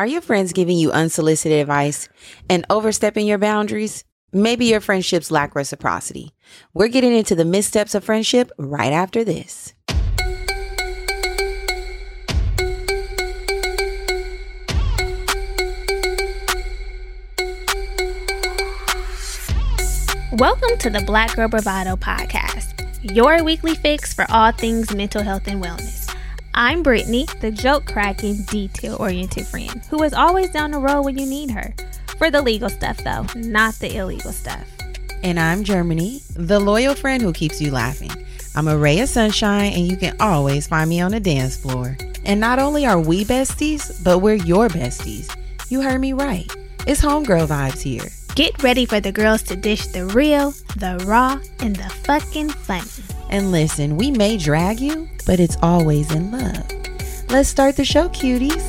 Are your friends giving you unsolicited advice and overstepping your boundaries? Maybe your friendships lack reciprocity. We're getting into the missteps of friendship right after this. Welcome to the Black Girl Bravado podcast, your weekly fix for all things mental health and wellness. I'm Brittany, the joke cracking, detail oriented friend who is always down the road when you need her. For the legal stuff, though, not the illegal stuff. And I'm Germany, the loyal friend who keeps you laughing. I'm a ray of sunshine, and you can always find me on the dance floor. And not only are we besties, but we're your besties. You heard me right. It's homegirl vibes here. Get ready for the girls to dish the real, the raw, and the fucking funny. And listen, we may drag you, but it's always in love. Let's start the show, cuties.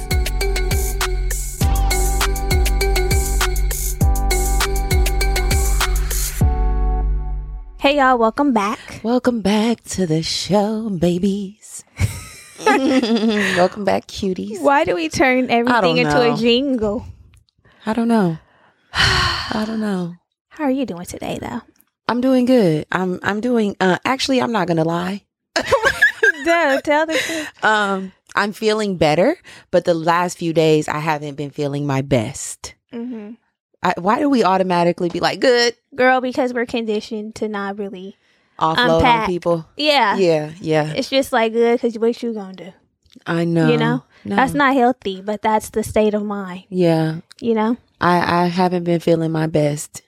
Hey, y'all, welcome back. Welcome back to the show, babies. Welcome back, cuties. Why do we turn everything into know. a jingle? I don't know. I don't know. How are you doing today, though? I'm doing good. I'm I'm doing uh actually I'm not gonna lie. Duh, tell the truth. Um I'm feeling better, but the last few days I haven't been feeling my best. hmm I, why do we automatically be like good Girl, because we're conditioned to not really. offload Unpack. on people? Yeah. Yeah, yeah. It's just like good because what you gonna do? I know. You know? No. That's not healthy, but that's the state of mind. Yeah. You know, I I haven't been feeling my best.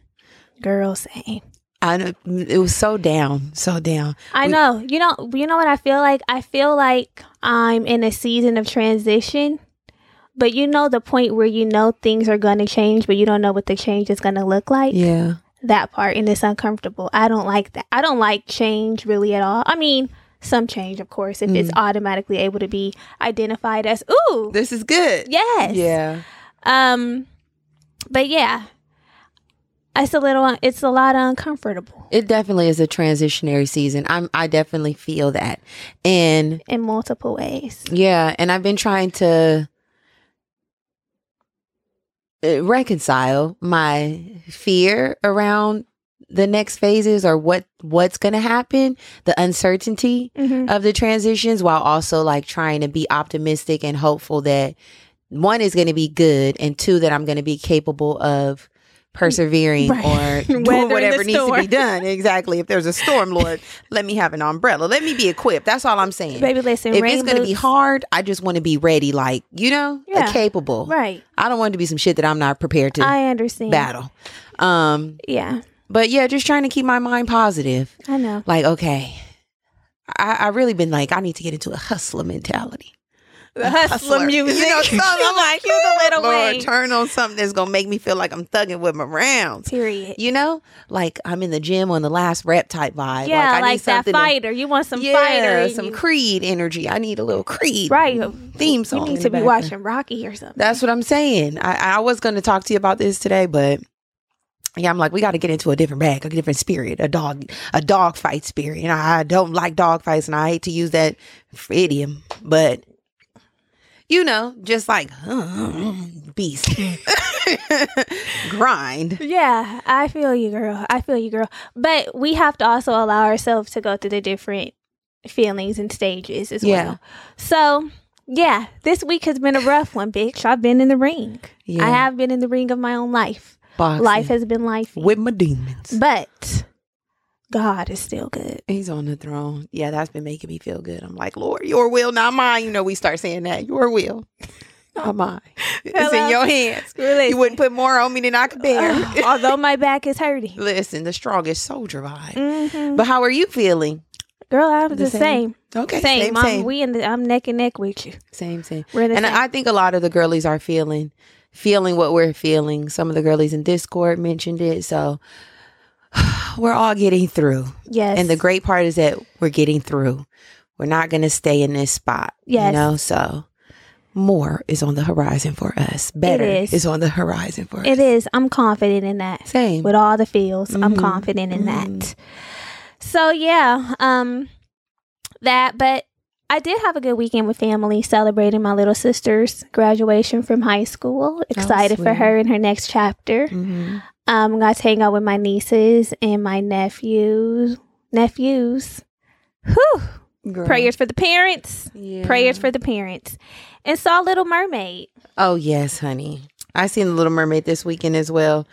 girl, same. I know it was so down, so down. I We- know. You know. You know what I feel like? I feel like I'm in a season of transition. But you know the point where you know things are going to change, but you don't know what the change is going to look like. Yeah. That part, and it's uncomfortable. I don't like that. I don't like change really at all. I mean, some change, of course, if it's automatically able to be identified as ooh, This is good. yes, Yeah. Um, but yeah, it's a little, it's a lot uncomfortable It definitely is a transitionary season. I'm I definitely feel that. And in multiple ways. yeah, and I've been trying to uh, reconcile my fear around the next phases or what what's going to happen, the uncertainty hmm of the transitions while also like trying to be optimistic and hopeful that one is going to be good and two that I'm going to be capable of persevering Right. or doing whatever needs to be done. Exactly. If there's a storm, Lord, let me have an umbrella. Let me be equipped. That's all I'm saying. Baby, listen, if it's going to be hard, I just want to be ready like, you know, Yeah. capable. right? I don't want to be some shit that I'm not prepared to I understand. battle. Um Yeah, but yeah, just trying to keep my mind positive I know. like okay I, I really been like i need to get into a hustler mentality The hustler music. you know something i'm like Cue the little Lord, Wayne. turn on something that's gonna make me feel like i'm thugging with my rounds Period. you know like i'm in the gym on the last rep type vibe Yeah, like, I like, need that something to- fighter. you want some yeah, fighter? some you. creed energy i need a little creed right? theme You song in need to be watching Rocky or something. that's what i'm saying i, I was gonna talk to you about this today but yeah, I'm like, we got to get into a different bag, a different spirit, a dog, a dog fight spirit. And I don't like dog fights, and I hate to use that idiom, but you know, just like beast, grind. Yeah, I feel you, girl. I feel you, girl. But we have to also allow ourselves to go through the different feelings and stages as Yeah. well. So, yeah, this week has been a rough one, bitch. I've been in the ring. Yeah. I have been in the ring of my own life. Boxing Life has been life. with my demons. But God is still good. He's on the throne. Yeah, that's been making me feel good. I'm like, Lord, your will, not mine. You know, we start saying that. Your will, not mine. It's in your hands. Listen, You wouldn't put more on me than I could bear. although my back is hurting. Listen, the strongest soldier vibe. hmm But how are you feeling? Girl, I'm The the, same? same. Okay, Same. same, I'm, same, We in the, I'm neck and neck with you. same, same. We're the And same. I think a lot of the girlies are feeling, feeling what we're feeling. Some of the girlies in Discord mentioned it, so we're all getting through. yes. And the great part is that we're getting through. We're not going to stay in this spot. Yes. You know, so more is on the horizon for us. Better is. is. on the horizon for It us. It is. I'm confident in that. Same. With all the feels, I'm Mhm. confident in Mhm. that. So yeah, um that but I did have a good weekend with family celebrating my little sister's graduation from high school. Excited for her in her next chapter. Mm-hmm. Um, gonna hang out with my nieces and my nephews. Nephews. Whew. Prayers for the parents. Yeah. Prayers for the parents. And saw Little Mermaid. Oh yes, honey. I seen the Little Mermaid this weekend as well.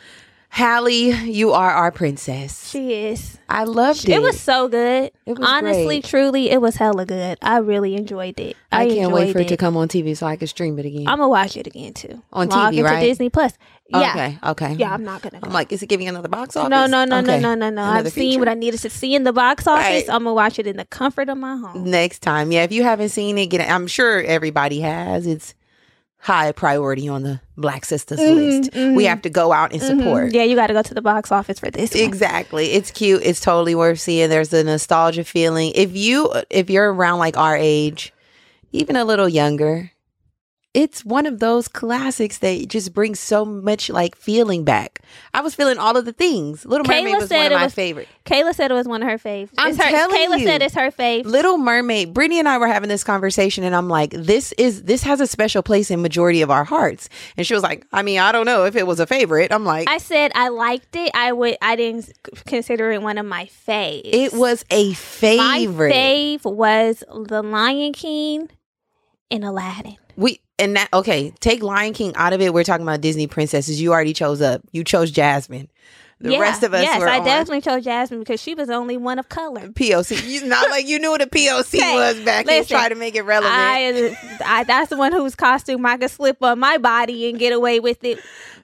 Halle, you are our princess. She is. I loved it. It was so good. It was Honestly, great. truly, it was hella good. I really enjoyed it. I, I can't wait for it to come on TV so I can stream it again. I'm gonna watch it again too. On Log TV, right? Disney Plus. Yeah. Okay. Okay. Yeah, I'm not gonna. I'm like, is it giving another box office? no, no, no, Okay. no, no, no, no. Another I've seen what? I needed to see in the box office. Right. I'm gonna watch it in the comfort of my home. Next time, yeah. If you haven't seen it, get. it. I'm sure everybody has. It's high priority on the Black Sisters list. We have to go out and support. Mhm. Yeah, you got to go to the box office for this. one. Exactly. It's cute. It's totally worth seeing. There's a nostalgia feeling. If you if you're around like our age, even a little younger, it's one of those classics that just brings so much like feeling back. I was feeling all of the things. Little Kayla Mermaid was one of my was- favorite. Kayla said it was one of her faves. I'm It's her, telling Kayla you. said it's her fave. Little Mermaid, Brittany and I were having this conversation, and I'm like, "This is this has a special place in majority of our hearts." And she was like, "I mean, I don't know if it was a favorite." I'm like, I said I liked it. I would. I didn't consider it one of my faves. "It was a favorite." My fave was The Lion King and Aladdin. We and that okay. Take Lion King out of it. We're talking about Disney princesses. You already chose up. You chose Jasmine. The Yeah, rest of us yes, were I on definitely chose Jasmine because she was the only one of color. POC. You not like you knew what a POC Hey, was back then. listen, Try to make it relevant. I, I, that's the one whose costume I could slip on my body and get away with it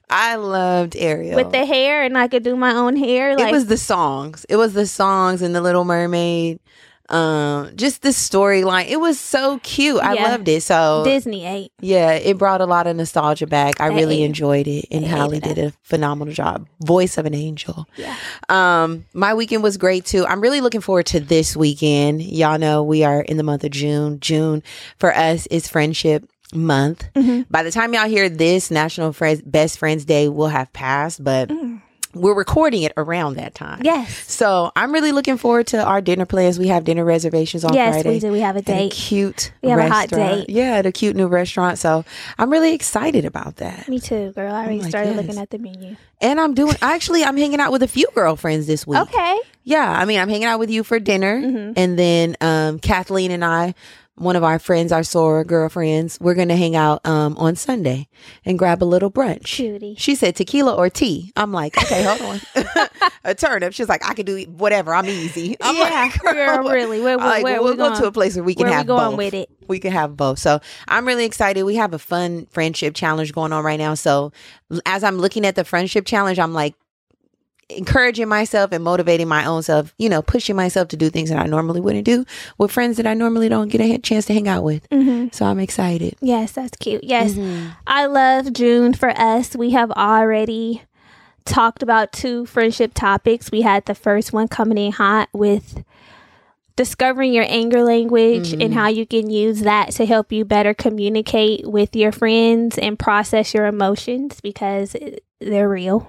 I loved Ariel. with the hair, and I could do my own hair. Like it was the songs. It was the songs and the Little Mermaid. Um, just the storyline. It was so cute. I Yeah. loved it. So Disney ate. yeah, it brought a lot of nostalgia back. I They really enjoyed it, and ate did a phenomenal job. Voice of an angel. Yeah. Um, my weekend was great too. I'm really looking forward to this weekend. Y'all know we are in the month of June. June for us is friendship month. Mhm. By the time y'all hear this, National Friends Best Friends Day will have passed, but Mm. We're recording it around that time. Yes. So I'm really looking forward to our dinner plans. We have dinner reservations on yes, Friday. we do. We have a at a date. cute We have a hot date. Yeah, at a cute new restaurant. So I'm really excited about that. Me too, girl. I already like, started yes. looking at the menu. And I'm doing actually I'm hanging out with a few girlfriends this week. Okay. Yeah, I mean, I'm hanging out with you for dinner, Mhm. and then um, Kathleen and I, one of our friends, our soror girlfriends, we're gonna hang out um, on Sunday and grab a little brunch. Cutie. She said tequila or tea. I'm like, okay, hold on. a turnip. She's like, I can do whatever. I'm easy. I'm yeah, like, girl, really. Where, where, like, where we'll we go going? to a place where we can where we have going both. with it? We can have both. So I'm really excited. We have a fun friendship challenge going on right now. So as I'm looking at the friendship challenge, I'm like encouraging myself and motivating my own self, you know, pushing myself to do things that I normally wouldn't do with friends that I normally don't get a chance to hang out with. hmm So I'm excited. Yes, that's cute. Yes, Mm-hmm. I love June for us. We have already talked about two friendship topics. We had the first one coming in hot with discovering your anger language and Mhm. how you can use that to help you better communicate with your friends and process your emotions because they're real.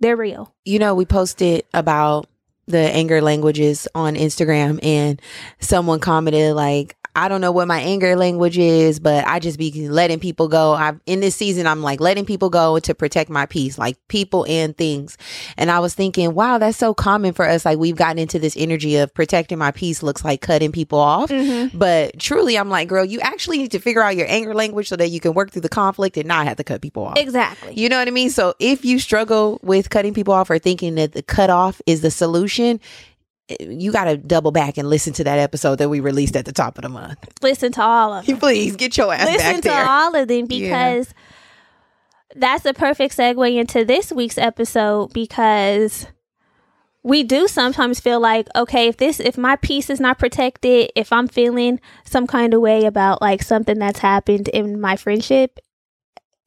They're real. you know, we posted about the anger languages on Instagram and someone commented like, I don't know what my anger language is, but I just be letting people go. I've in this season, I'm like letting people go to protect my peace, like people and things. And I was thinking, wow, that's so common for us. Like we've gotten into this energy of protecting my peace looks like cutting people off. Mm-hmm. But truly, I'm like, girl, you actually need to figure out your anger language so that you can work through the conflict and not have to cut people off. Exactly. You know what I mean? So if you struggle with cutting people off or thinking that the cutoff is the solution, you got to double back and listen to that episode that we released at the top of the month. Listen to all of them. Please get your ass listen back to there. all of them Yeah. because that's a perfect segue into this week's episode because we do sometimes feel like okay if this if my peace is not protected if i'm feeling some kind of way about like something that's happened in my friendship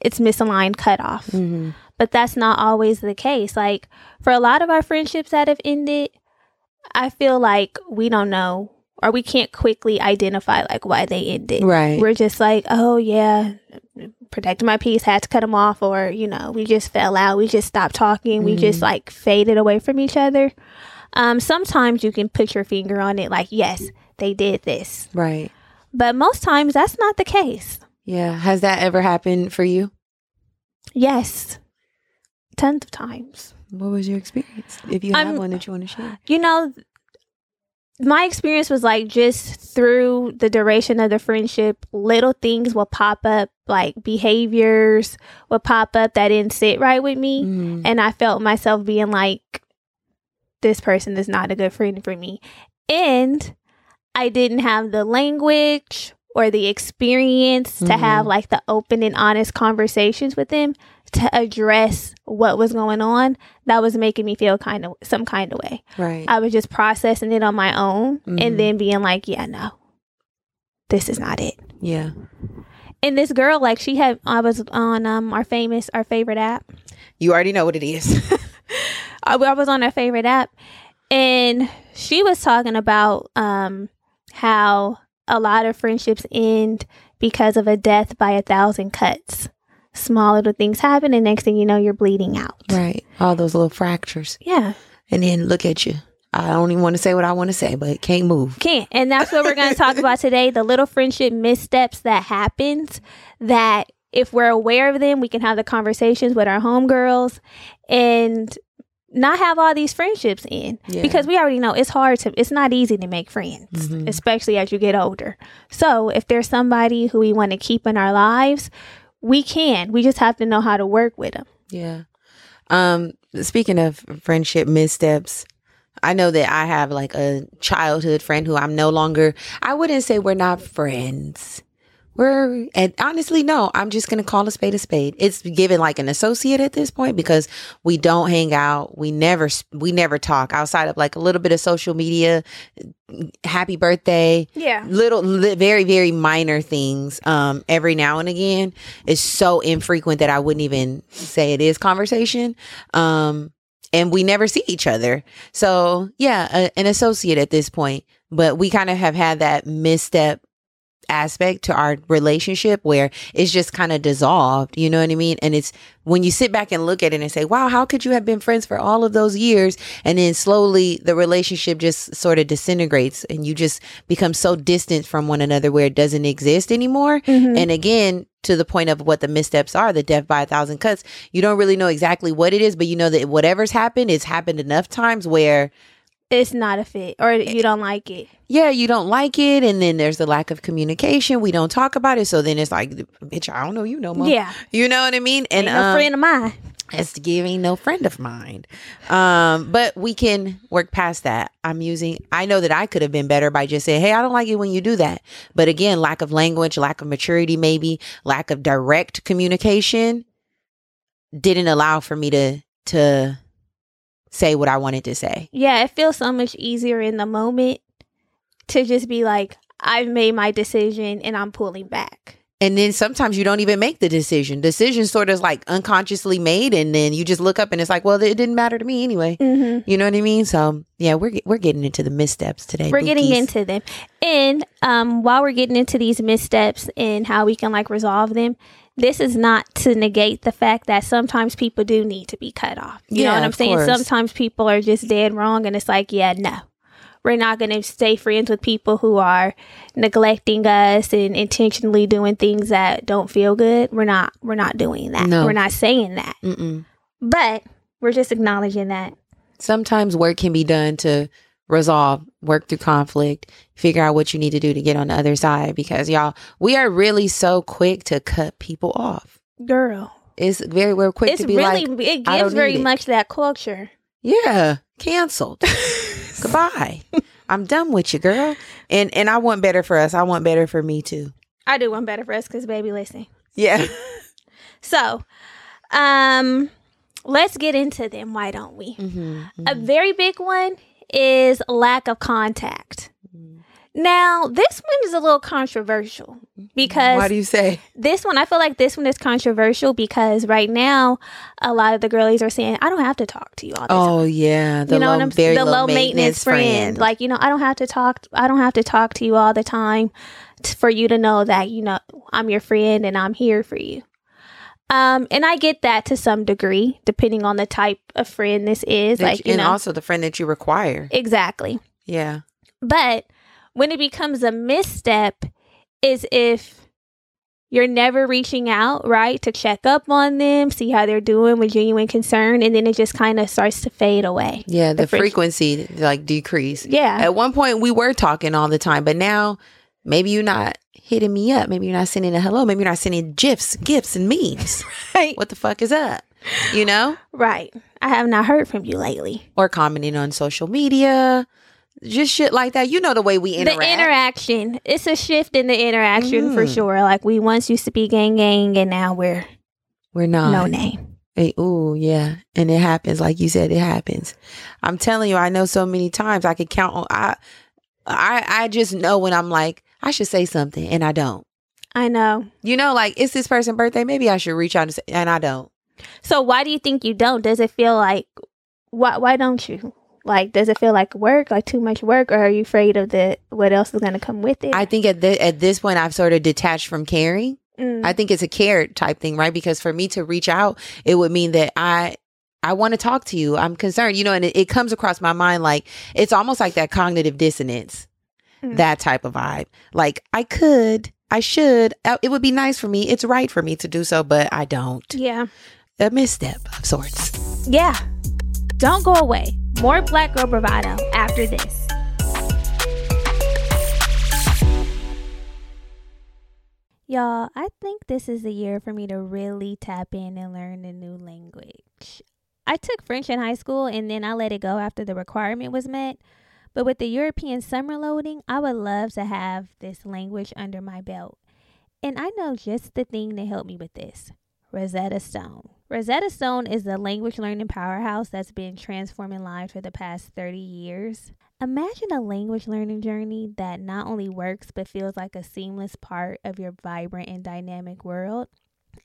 it's misaligned cut off Mhm. but that's not always the case like for a lot of our friendships that have ended i feel like we don't know or we can't quickly identify like why they ended Right. we're just like, oh yeah, protecting my peace, had to cut them off, or you know, we just fell out, we just stopped talking, we just like faded away from each other. Um, sometimes you can put your finger on it, like, yes, they did this, right. But most times that's not the case. Yeah. Has that ever happened for you? Yes. Tons of times. What was your experience? If you have I'm- one that you want to share. You know, my experience was like just through the duration of the friendship, little things will pop up, like behaviors will pop up that didn't sit right with me. Mhm. And I felt myself being like, this person is not a good friend for me. And I didn't have the language or the experience to Mhm. have like the open and honest conversations with them to address what was going on that was making me feel kind of some kind of way. Right. I was just processing it on my own Mhm. and then being like, yeah, no, this is not it. yeah. And this girl, like, she had, I was on um our famous, our favorite app. You already know what it is. I, I was on our favorite app, and she was talking about um how a lot of friendships end because of a death by a thousand cuts. Small little things happen, and next thing you know, you're bleeding out. right. All those little fractures. Yeah, And then look at you. I don't even want to say what I want to say, but can't move. can't. And that's what we're going to talk about today: the little friendship missteps that happens. That if we're aware of them, we can have the conversations with our homegirls, and not have all these friendships in Yeah. because we already know it's hard to it's not easy to make friends Mhm. especially as you get older so if there's somebody who we want to keep in our lives we can we just have to know how to work with them Yeah. Um, speaking of friendship missteps, I know that I have like a childhood friend who I'm no longer I wouldn't say we're not friends. We're and honestly no, I'm just gonna call a spade a spade. It's given like an associate at this point because we don't hang out. We never we never talk outside of like a little bit of social media. Happy birthday, yeah little li- very very minor things um every now and again is so infrequent that i wouldn't even say it is conversation um and we never see each other so yeah a, an associate at this point but we kind of have had that misstep aspect to our relationship where it's just kind of dissolved you know what i mean? And it's when you sit back and look at it and say wow how could you have been friends for all of those years? And then slowly the relationship just sort of disintegrates and you just become so distant from one another where it doesn't exist anymore. Mhm. and again to the point of what the missteps are the death by a thousand cuts you don't really know exactly what it is but you know that whatever's happened it's happened enough times where it's not a fit or you don't like it yeah, you don't like it, and then there's the lack of communication. We don't talk about it, so then it's like, bitch, I don't know you no more. yeah you know what I mean. And a no um, friend of mine it's giving no friend of mine. Um, but we can work past that. I'm using. I know that I could have been better by just saying, "Hey, I don't like it when you do that." But again, lack of language, lack of maturity, maybe lack of direct communication, didn't allow for me to to say what I wanted to say. yeah it feels so much easier in the moment to just be like i've made my decision and i'm pulling back And then sometimes you don't even make the decision. Decision sort of like unconsciously made, and then you just look up and it's like, well, it didn't matter to me anyway. mm-hmm. You know what I mean? So yeah, we're we're getting into the missteps today. we're getting into them and um while we're getting into these missteps and how we can like resolve them this is not to negate the fact that sometimes people do need to be cut off. You know what i'm saying? course. sometimes people are just dead wrong and it's like yeah no. We're not going to stay friends with people who are neglecting us and intentionally doing things that don't feel good. We're not we're not doing that. No. we're not saying that. Mm-mm. but we're just acknowledging that. Sometimes work can be done to resolve, work through conflict, figure out what you need to do to get on the other side. Because y'all, we are really so quick to cut people off. girl It's very, we're quick it's to be really like, it gives very need it. much that culture yeah, canceled. Goodbye. I'm done with you, girl. And and I want better for us. I want better for me too. I do one better for us because baby, listen. Yeah. So, um, let's get into them. Why don't we? hmm A very big one is lack of contact. Now, this one is a little controversial because Why do you say? this one, I feel like this one is controversial because right now, a lot of the girlies are saying, I don't have to talk to you all the oh, time. Oh yeah, the you know low, what I'm saying? the low maintenance, friend. friend. Like, you know, I don't have to talk I don't have to talk to you all the time t- for you to know that, you know, I'm your friend and I'm here for you. Um, and I get that to some degree, depending on the type of friend this is. That like, you- you and know, also the friend that you require. exactly. Yeah. But when it becomes a misstep is if you're never reaching out, right, to check up on them, see how they're doing with genuine concern, and then it just kind of starts to fade away. Yeah, the, The frequency like decrease. Yeah. At one point we were talking all the time, but now maybe you're not hitting me up. Maybe you're not sending a hello. Maybe you're not sending gifs, gifts, and memes. Right. what the fuck is up? You know? Right. I have not heard from you lately. Or commenting on social media. Just shit like that. You know the way we interact. The interaction. It's a shift in the interaction for Mm. sure. Like we once used to be gang gang and now we're we're not. no name. Hey, ooh, yeah. And it happens. Like you said, it happens. I'm telling you, I know so many times I could count on I I I just know when I'm like, I should say something and I don't. I know. You know, like it's this person's birthday. Maybe I should reach out and say, and I don't. So why do you think you don't? Does it feel like why why don't you? Like does it feel like work, like too much work, or are you afraid of the what else is gonna come with it? I think at the, at this point I've sort of detached from caring. Mm. I think it's a care type thing, right? Because for me to reach out, it would mean that I I want to talk to you. I'm concerned, you know, and it, it comes across my mind like it's almost like that cognitive dissonance, That type of vibe. Like I could, I should. uh, It would be nice for me. It's right for me to do so, but I don't. yeah. A misstep of sorts. Yeah. Don't go away. More Black Girl Bravado after this. Y'all, I think this is the year for me to really tap in and learn a new language. I took French in high school and then I let it go after the requirement was met. But with the European summer loading, I would love to have this language under my belt. And I know just the thing to help me with this Rosetta Stone. Rosetta Stone is the language learning powerhouse that's been transforming lives for the past 30 years. Imagine a language learning journey that not only works but feels like a seamless part of your vibrant and dynamic world.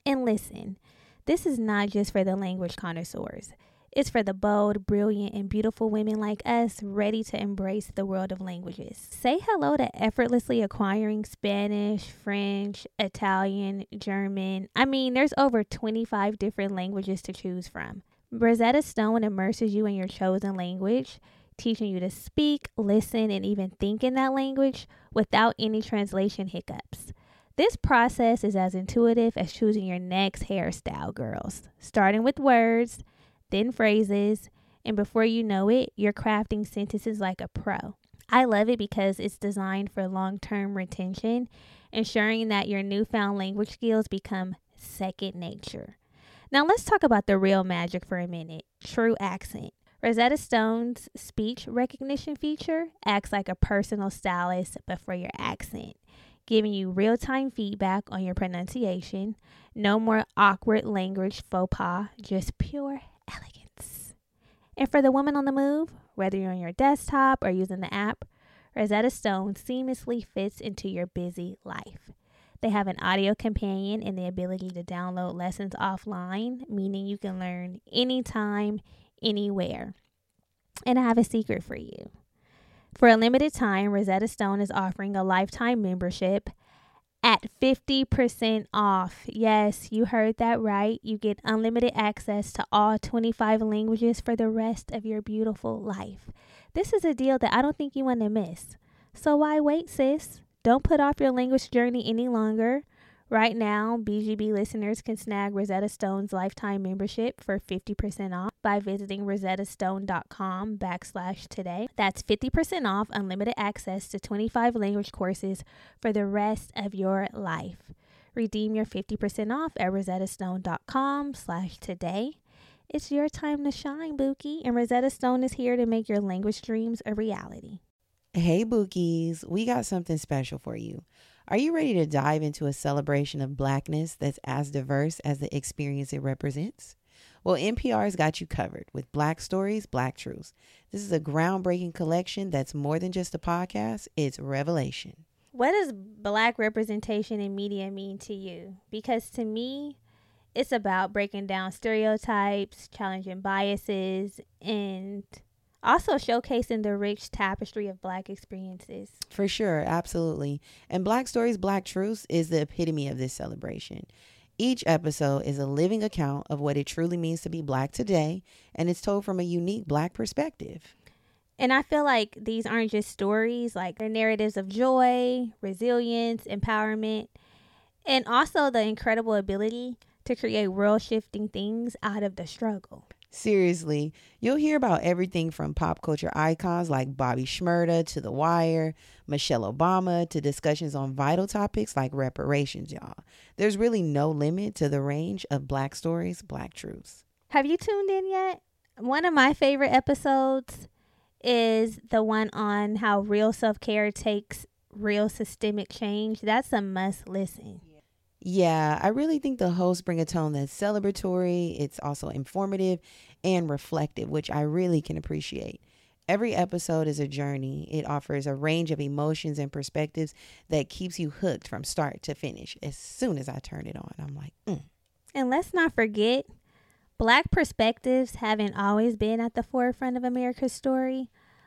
And listen, this is not just for the language connoisseurs. It's for the bold, brilliant, and beautiful women like us ready to embrace the world of languages. Say hello to effortlessly acquiring Spanish, French, Italian, German. I mean, there's over 25 different languages to choose from. Rosetta Stone immerses you in your chosen language, teaching you to speak, listen, and even think in that language without any translation hiccups. This process is as intuitive as choosing your next hairstyle, girls. Starting with words, then phrases, and before you know it, you're crafting sentences like a pro. I love it because it's designed for long term retention, ensuring that your newfound language skills become second nature. Now, let's talk about the real magic for a minute true accent. Rosetta Stone's speech recognition feature acts like a personal stylist, but for your accent, giving you real time feedback on your pronunciation. No more awkward language faux pas, just pure elegance. And for the woman on the move, whether you're on your desktop or using the app, Rosetta Stone seamlessly fits into your busy life. They have an audio companion and the ability to download lessons offline, meaning you can learn anytime, anywhere. And I have a secret for you. For a limited time, Rosetta Stone is offering a lifetime membership at 50% off. Yes, you heard that right. You get unlimited access to all 25 languages for the rest of your beautiful life. This is a deal that I don't think you want to miss. So why wait, sis? Don't put off your language journey any longer. Right now, BGB listeners can snag Rosetta Stone's lifetime membership for 50% off by visiting rosettastone.com backslash today. That's 50% off unlimited access to 25 language courses for the rest of your life. Redeem your 50% off at rosettastone.com slash today. It's your time to shine, Bookie, and Rosetta Stone is here to make your language dreams a reality. Hey, Bookies, we got something special for you. Are you ready to dive into a celebration of blackness that's as diverse as the experience it represents? Well, NPR's got you covered with Black Stories, Black Truths. This is a groundbreaking collection that's more than just a podcast, it's revelation. What does black representation in media mean to you? Because to me, it's about breaking down stereotypes, challenging biases, and also showcasing the rich tapestry of black experiences. For sure, absolutely. And Black Stories, Black Truths is the epitome of this celebration. Each episode is a living account of what it truly means to be black today, and it's told from a unique black perspective. And I feel like these aren't just stories, like they're narratives of joy, resilience, empowerment, and also the incredible ability to create world shifting things out of the struggle. Seriously, you'll hear about everything from pop culture icons like Bobby Shmurda to The Wire, Michelle Obama to discussions on vital topics like reparations, y'all. There's really no limit to the range of black stories, black truths. Have you tuned in yet? One of my favorite episodes is the one on how real self care takes real systemic change. That's a must listen. Yeah, I really think the hosts bring a tone that's celebratory, it's also informative and reflective, which I really can appreciate. Every episode is a journey. It offers a range of emotions and perspectives that keeps you hooked from start to finish. As soon as I turn it on, I'm like, mm. And let's not forget, Black perspectives haven't always been at the forefront of America's story.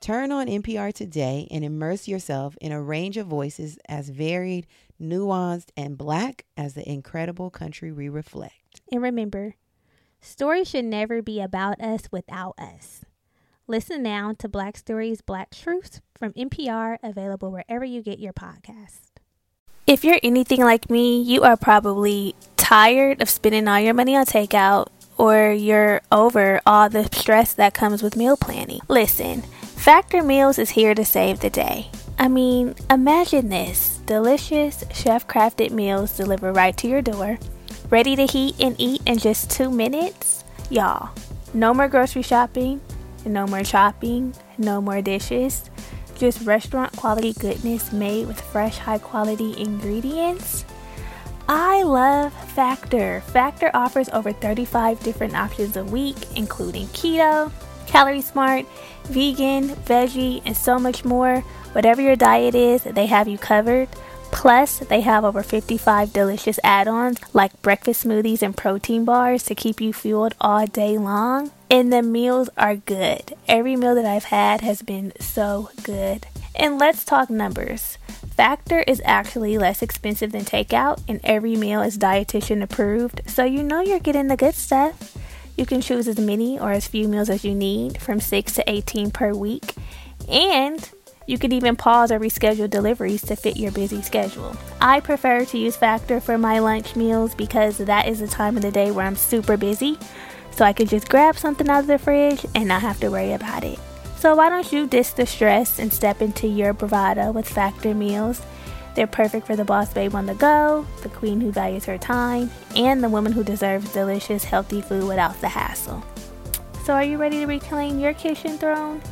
Turn on NPR today and immerse yourself in a range of voices as varied, nuanced, and black as the incredible country we reflect. And remember, stories should never be about us without us. Listen now to Black Stories, Black Truths from NPR, available wherever you get your podcast. If you're anything like me, you are probably tired of spending all your money on takeout or you're over all the stress that comes with meal planning. Listen, Factor Meals is here to save the day. I mean, imagine this delicious, chef crafted meals delivered right to your door, ready to heat and eat in just two minutes. Y'all, no more grocery shopping, no more chopping, no more dishes. Just restaurant quality goodness made with fresh, high quality ingredients. I love Factor. Factor offers over 35 different options a week, including keto, calorie smart, vegan, veggie, and so much more. Whatever your diet is, they have you covered. Plus, they have over 55 delicious add ons like breakfast smoothies and protein bars to keep you fueled all day long. And the meals are good. Every meal that I've had has been so good. And let's talk numbers. Factor is actually less expensive than takeout, and every meal is dietitian approved, so you know you're getting the good stuff. You can choose as many or as few meals as you need, from 6 to 18 per week. And you can even pause or reschedule deliveries to fit your busy schedule. I prefer to use Factor for my lunch meals because that is the time of the day where I'm super busy. So I can just grab something out of the fridge and not have to worry about it. So why don't you ditch the stress and step into your bravado with Factor meals? They're perfect for the boss babe on the go, the queen who values her time, and the woman who deserves delicious, healthy food without the hassle. So are you ready to reclaim your kitchen throne?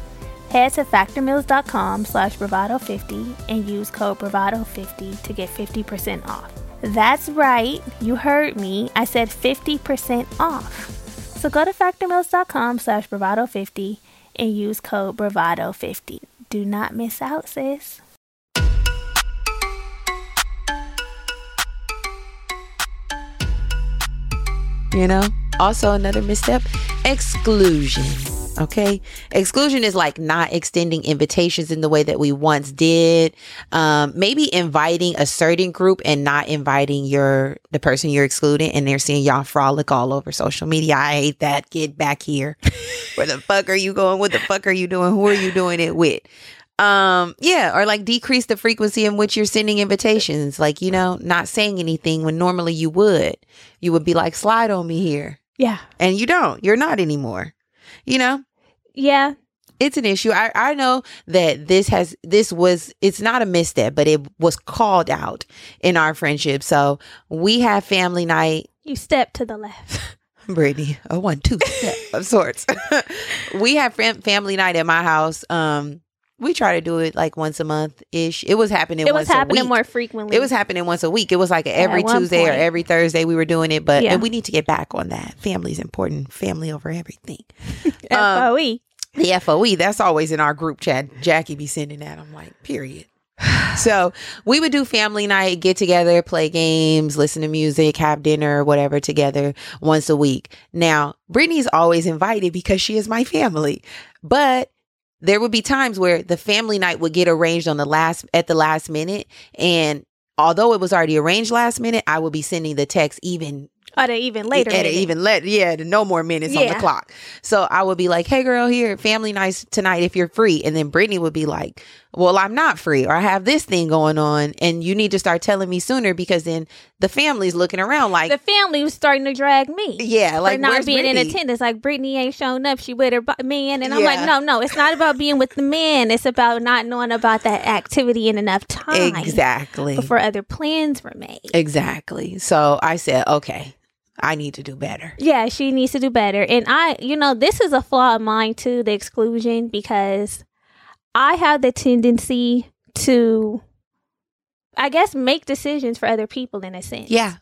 Head to factormeals.com slash bravado50 and use code bravado50 to get 50% off. That's right, you heard me. I said 50% off. So go to factormeals.com slash bravado50 and use code bravado50. Do not miss out, sis. You know? Also, another misstep exclusion. Okay. Exclusion is like not extending invitations in the way that we once did. Um, maybe inviting a certain group and not inviting your, the person you're excluding and they're seeing y'all frolic all over social media. I hate that. Get back here. Where the fuck are you going? What the fuck are you doing? Who are you doing it with? Um, yeah, or like decrease the frequency in which you're sending invitations. Like, you know, not saying anything when normally you would. You would be like, slide on me here. Yeah. And you don't. You're not anymore. You know? Yeah. It's an issue. I, I know that this has this was it's not a misstep, but it was called out in our friendship. So we have family night. You step to the left. Brittany, a one two step of sorts. we have fam- family night at my house. Um, we try to do it like once a month ish. It was happening. It was once a happening week. more frequently. It was happening once a week. It was like every one Tuesday or every Thursday we were doing it. But Yeah. and we need to get back on that. Family's important. Family over everything. FOE. um, The FOE, that's always in our group chat. Jackie be sending that. I'm like, period. so we would do family night, get together, play games, listen to music, have dinner, whatever together once a week. Now, Brittany's always invited because she is my family, but there would be times where the family night would get arranged on the last at the last minute. And although it was already arranged last minute i would be sending the text even At an even later. at an even let yeah no more minutes on the clock so i would be like hey girl here family night tonight if you're free and then brittany would be like well i'm not free or i have this thing going on and you need to start telling me sooner because then the family's looking around like the family was starting to drag me. yeah like not being in attendance. Like Brittany ain't showing up. She with her man, and I'm like, no, no, it's not about being with the man. It's about not knowing about that activity in enough time exactly before other plans were made. exactly so i said okay i need to do better Yeah, she needs to do better. And I, you know, this is a flaw of mine too, the exclusion, because I have the tendency to, I guess, make decisions for other people in a sense. yeah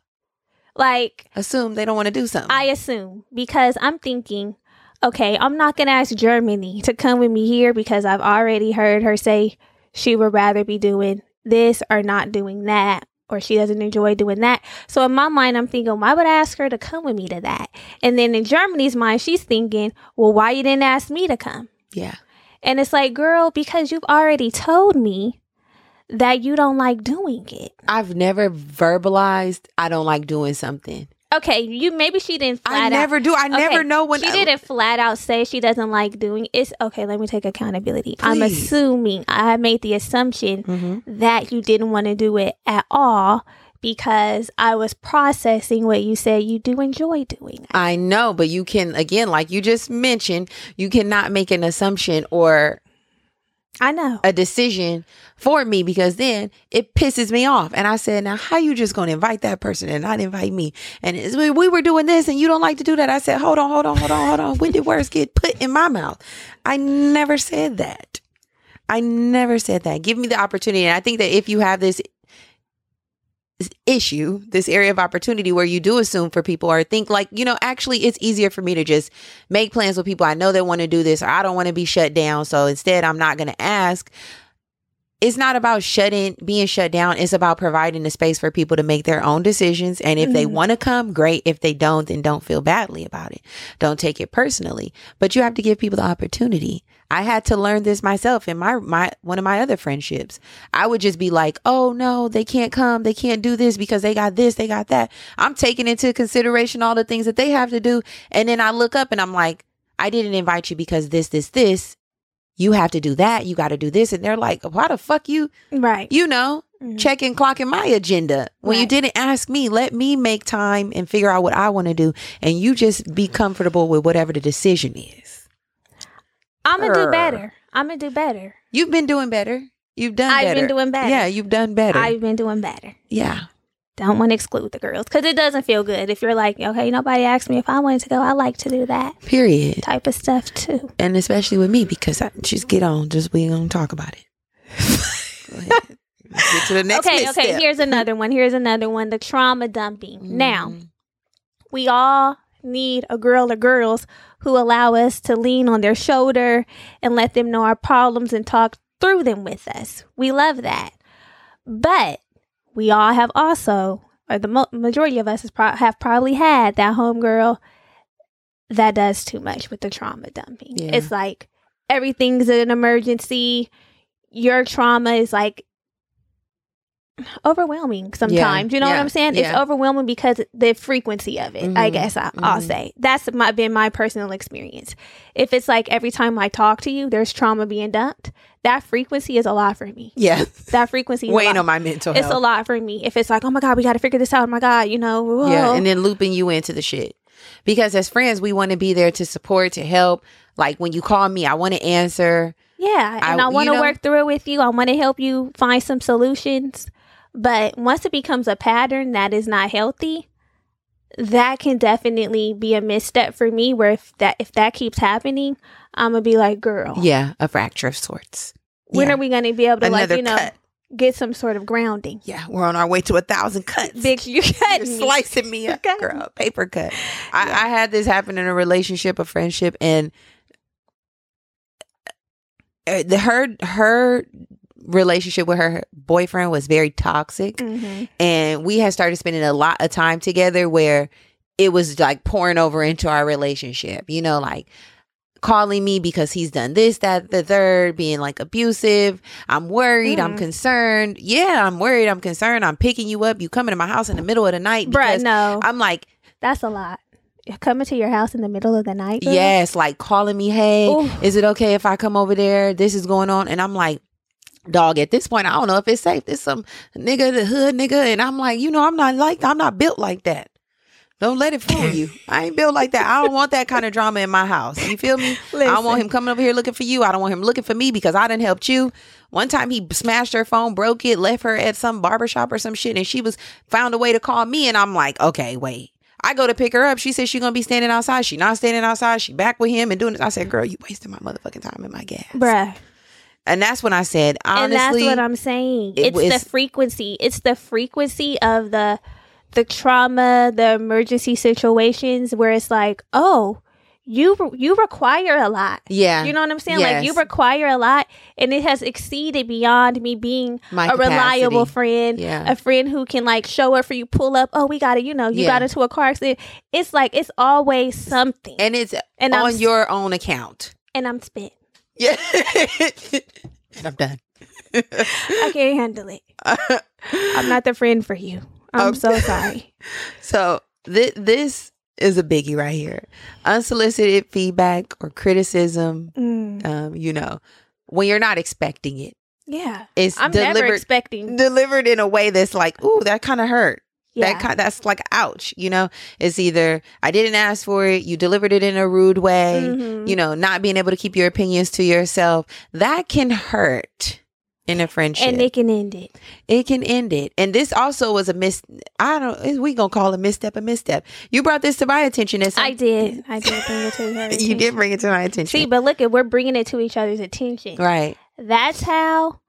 Like, assume they don't want to do something I assume because I'm thinking, okay, I'm not going to ask Germany to come with me here because I've already heard her say she would rather be doing this or not doing that, or she doesn't enjoy doing that. So in my mind, I'm thinking, why would I ask her to come with me to that? And then in Germany's mind, she's thinking, well, why you didn't ask me to come? yeah And it's like, girl, because you've already told me that you don't like doing it. i've never verbalized i don't like doing something Okay, you maybe she didn't flat i out never do. I never know when she I- didn't flat out say she doesn't like doing it's okay let me take accountability. I'm assuming i made the assumption Mhm. that you didn't want to do it at all because i was processing what you said you do enjoy doing. I know, but you can again, like you just mentioned, you cannot make an assumption or i know a decision for me because then it pisses me off. And I said, now how you just gonna invite that person and not invite me? And we we were doing this and you don't like to do that. I said, hold on, hold on, hold on, hold on. When did words get put in my mouth? I never said that. I never said that. Give me the opportunity. And I think that if you have this issue, this area of opportunity where you do assume for people or think like, you know, actually it's easier for me to just make plans with people. I know they want to do this or I don't want to be shut down. So instead I'm not going to ask. It's not about shutting being shut down. It's about providing the space for people to make their own decisions. And if they Mhm. want to come, great. If they don't, then don't feel badly about it. Don't take it personally. But you have to give people the opportunity. I had to learn this myself in my my one of my other friendships. I would just be like, "Oh no, they can't come. They can't do this because they got this, they got that." I'm taking into consideration all the things that they have to do, and then I look up and I'm like, "I didn't invite you because this, this, this. You have to do that. You got to do this." And they're like, "Why the fuck you? right You know, Mhm. checking clocking my agenda when you didn't ask me. Let me make time and figure out what I want to do, and you just be comfortable with whatever the decision is." i'm gonna do better i'm gonna do better You've been doing better. You've done better. i've better. been doing better Yeah, you've done better. i've been doing better yeah. Don't want to exclude the girls because it doesn't feel good if you're like okay nobody asked me if i wanted to go i like to do that Period. type of stuff too And especially with me because I just get on. Just we gonna talk about it. Go ahead. Let's get to the next okay, okay. Here's another one. Here's another one. The trauma dumping. Now, Mhm. we all need a girl or girls who allow us to lean on their shoulder and let them know our problems and talk through them with us. We love that. But we all have also, or the mo- majority of us pro- have probably had that homegirl that does too much with the trauma dumping. Yeah. It's like everything's an emergency. Your trauma is like overwhelming sometimes. You know what I'm saying? It's overwhelming because the frequency of it, I Mhm, guess I, I'll mhm. say. That's my, been my personal experience. If it's like every time I talk to you, there's trauma being dumped, that frequency is a lot for me. yeah, That frequency is a weighing lot. on my mental It's health. a lot for me. If it's like, oh my God, we got to figure this out. Oh my God, you know, whoa. Yeah, and then looping you into the shit. Because as friends, we want to be there to support, to help. Like when you call me, I want to answer. Yeah, and I, you want to know- work through it with you. I want to help you find some solutions. But once it becomes a pattern that is not healthy, that can definitely be a misstep for me. Where if that if that keeps happening, I'm gonna be like, girl, Yeah, a fracture of sorts. when Yeah. are we gonna be able to Another like you know cut. get some sort of grounding? Yeah, we're on our way to a thousand cuts. Bitch, you cut You're slicing me up, girl. Paper cut. I, Yeah. I had this happen in a relationship, a friendship, and uh, the her her relationship with her boyfriend was very toxic Mhm. and we had started spending a lot of time together where it was like pouring over into our relationship you know like calling me because he's done this that the third being like abusive i'm worried i'm Mm. concerned yeah i'm worried i'm concerned i'm picking you up you coming to my house in the middle of the night Bruh, no, i'm like that's a lot. Coming to your house in the middle of the night. girl? yes like calling me hey Ooh. is it okay if i come over there this is going on and i'm like dog at this point i don't know if it's safe there's some nigga the hood nigga and i'm like you know i'm not like i'm not built like that don't let it fool you i ain't built like that i don't want that kind of drama in my house you feel me i don't want him coming over here looking for you i don't want him looking for me because i didn't help you one time he smashed her phone broke it left her at some barbershop or some shit and she was found a way to call me and i'm like okay wait I go to pick her up. She says she's gonna be standing outside. She not standing outside. She back with him and doing this. I said, mm. "Girl, you wasting my motherfucking time and my gas." Bruh. And that's when I said, honestly, and that's what I'm saying. it It's was- the frequency. It's the frequency of the the trauma, the emergency situations where it's like, oh, you you require a lot. yeah, You know what I'm saying? Like you require a lot, and it has exceeded beyond me being my a reliable friend, Yeah. a friend who can like show up for you, pull up. Oh, we got it. You know, you Yeah. got into a car accident. It's like it's always something, and, and it's I'm on your own account. And I'm spent. Yeah, and I'm done. I can't handle it. I'm not the friend for you. I'm Okay. so sorry. So th- this is a biggie right here. Unsolicited feedback or criticism. Mm, Um, you know, when you're not expecting it, yeah, it's I'm never delivered expecting. delivered in a way that's like, ooh, that kind of hurt. Yeah, That kind that's like ouch, you know. It's either I didn't ask for it, you delivered it in a rude way, Mhm. you know, not being able to keep your opinions to yourself. That can hurt in a friendship. and it can end it. it can end it. And this also was a mis I don't we gonna call a misstep a misstep. You brought this to my attention as I did. I did bring it to her. you did bring it to my attention. See, but look at we're bringing it to each other's attention. right. That's how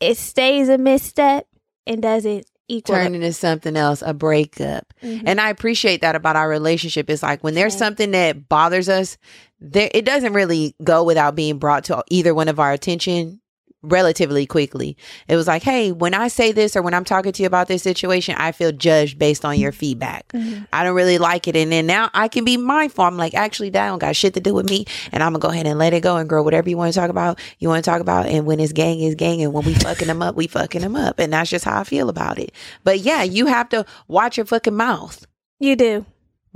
it stays a misstep and doesn't equal. Turn into something else, a breakup. Mhm. And I appreciate that about our relationship. It's like when there's Same. something that bothers us, there it doesn't really go without being brought to either one of our attention relatively quickly. It was like, hey, when I say this or when I'm talking to you about this situation, I feel judged based on your feedback. Mhm. I don't really like it. And then now I can be mindful. I'm like, actually, that don't got shit to do with me. And I'm gonna go ahead and let it go and grow whatever you want to talk about, you want to talk about. And when it's gang, is gang. And when we fucking them up, we fucking them up. And that's just how I feel about it. But yeah, you have to watch your fucking mouth. You do.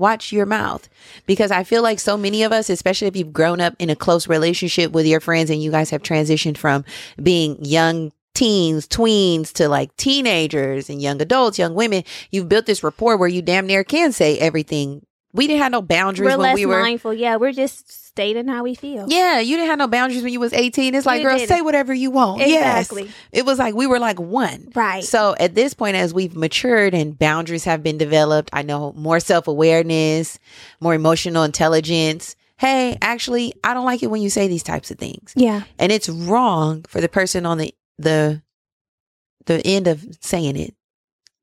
Watch your mouth. Because I feel like so many of us, especially if you've grown up in a close relationship with your friends and you guys have transitioned from being young teens, tweens to like teenagers and young adults, young women, you've built this rapport where you damn near can say everything. We didn't have no boundaries We're when less we were mindful. Yeah, we're just stating how we feel. Yeah, you didn't have no boundaries when you was 18. It's like, You girl, didn't. say whatever you want. Exactly. Yes. It was like we were like one. Right. So at this point, as we've matured and boundaries have been developed, I know more self awareness, more emotional intelligence. Hey, actually, I don't like it when you say these types of things, yeah. and it's wrong for the person on the the the end of saying it.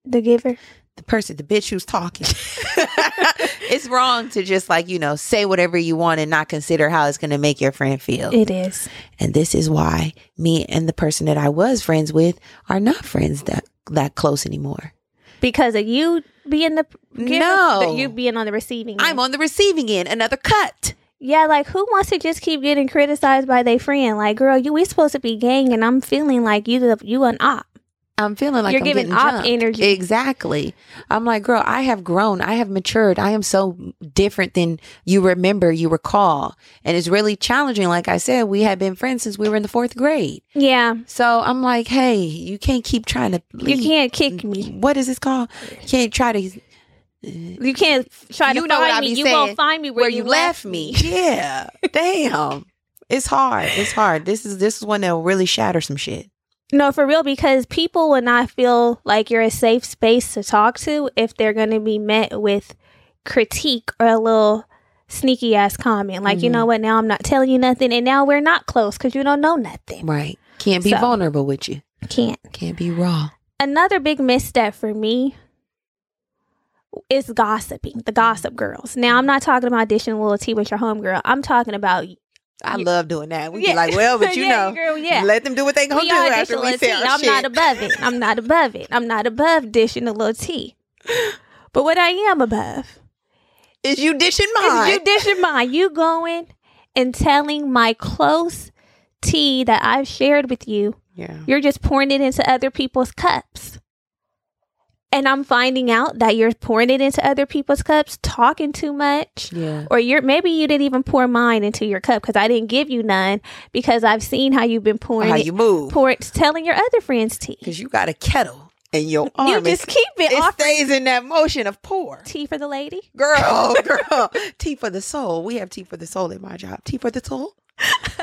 The giver. The person, the bitch who's talking. it's wrong to just like you know say whatever you want and not consider how it's going to make your friend feel. It is. And this is why me and the person that I was friends with are not friends that that close anymore. Because of you being the No. you being on the receiving end. I'm on the receiving end, another cut. Yeah, like who wants to just keep getting criticized by their friend? Like, girl, you we supposed to be gang, and I'm feeling like you the you an op. I'm feeling like You're I'm giving op jumped. energy. Exactly. I'm like, girl, I have grown. I have matured. I am so different than you remember, you recall. And it's really challenging. Like I said, we had been friends since we were in the fourth grade. Yeah, So I'm like, hey, you can't keep trying to. you can't kick me. What is this called? You can't try to You can't try You to know what I find me. You won't find me where, where you left me. Yeah. Damn. It's hard. It's hard. This is this is one that will really shatter some shit. No, for real, because people will not feel like you're a safe space to talk to if they're going to be met with critique or a little sneaky ass comment. Like, you Mhm. know what? Now I'm not telling you nothing, and now we're not close because you don't know nothing. Right. Can't be So- vulnerable with you. Can't. Can't be raw. Another big misstep for me is gossiping, the gossip girls. Now, I'm not talking about dishing a little tea with your homegirl. I'm talking about I Yeah. love doing that. We Yeah. be like, well, but you Yeah, know, girl, yeah. let them do what they gonna We do after we say I'm shit. not above it. I'm not above it. I'm not above dishing a little tea. But what I am above Is you dishing is mine? you dishing mine. You going and telling my close tea that I've shared with you. yeah. You're just pouring it into other people's cups. And I'm finding out that you're pouring it into other people's cups, talking too much. Yeah. Or you're maybe you didn't even pour mine into your cup because I didn't give you none because I've seen how you've been pouring How it, you move? pour it, telling your other friends tea. Because you got a kettle in your arm. You just keep it, it stays in that motion of pour. tea for the lady. Girl, girl. tea for the soul. We have tea for the soul in my job. Tea for the soul.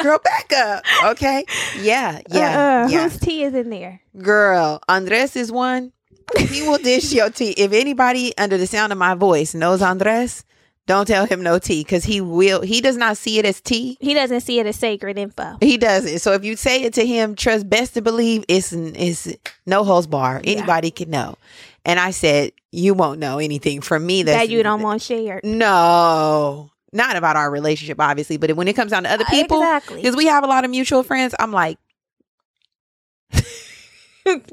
Girl, back up. Okay. Yeah. Yeah. Uh-uh. yeah. Whose tea is in there? Girl, Andres is one. He will dish your tea. If anybody under the sound of my voice knows Andres, don't tell him no tea because he will. He does not see it as tea. He doesn't see it as sacred info. He doesn't. So if you say it to him, trust best to believe it's it's no holds bar. Yeah. Anybody can know. And I said you won't know anything from me that's, that you don't want shared. No, not about our relationship, obviously. But when it comes down to other uh, people, Exactly. because we have a lot of mutual friends, I'm like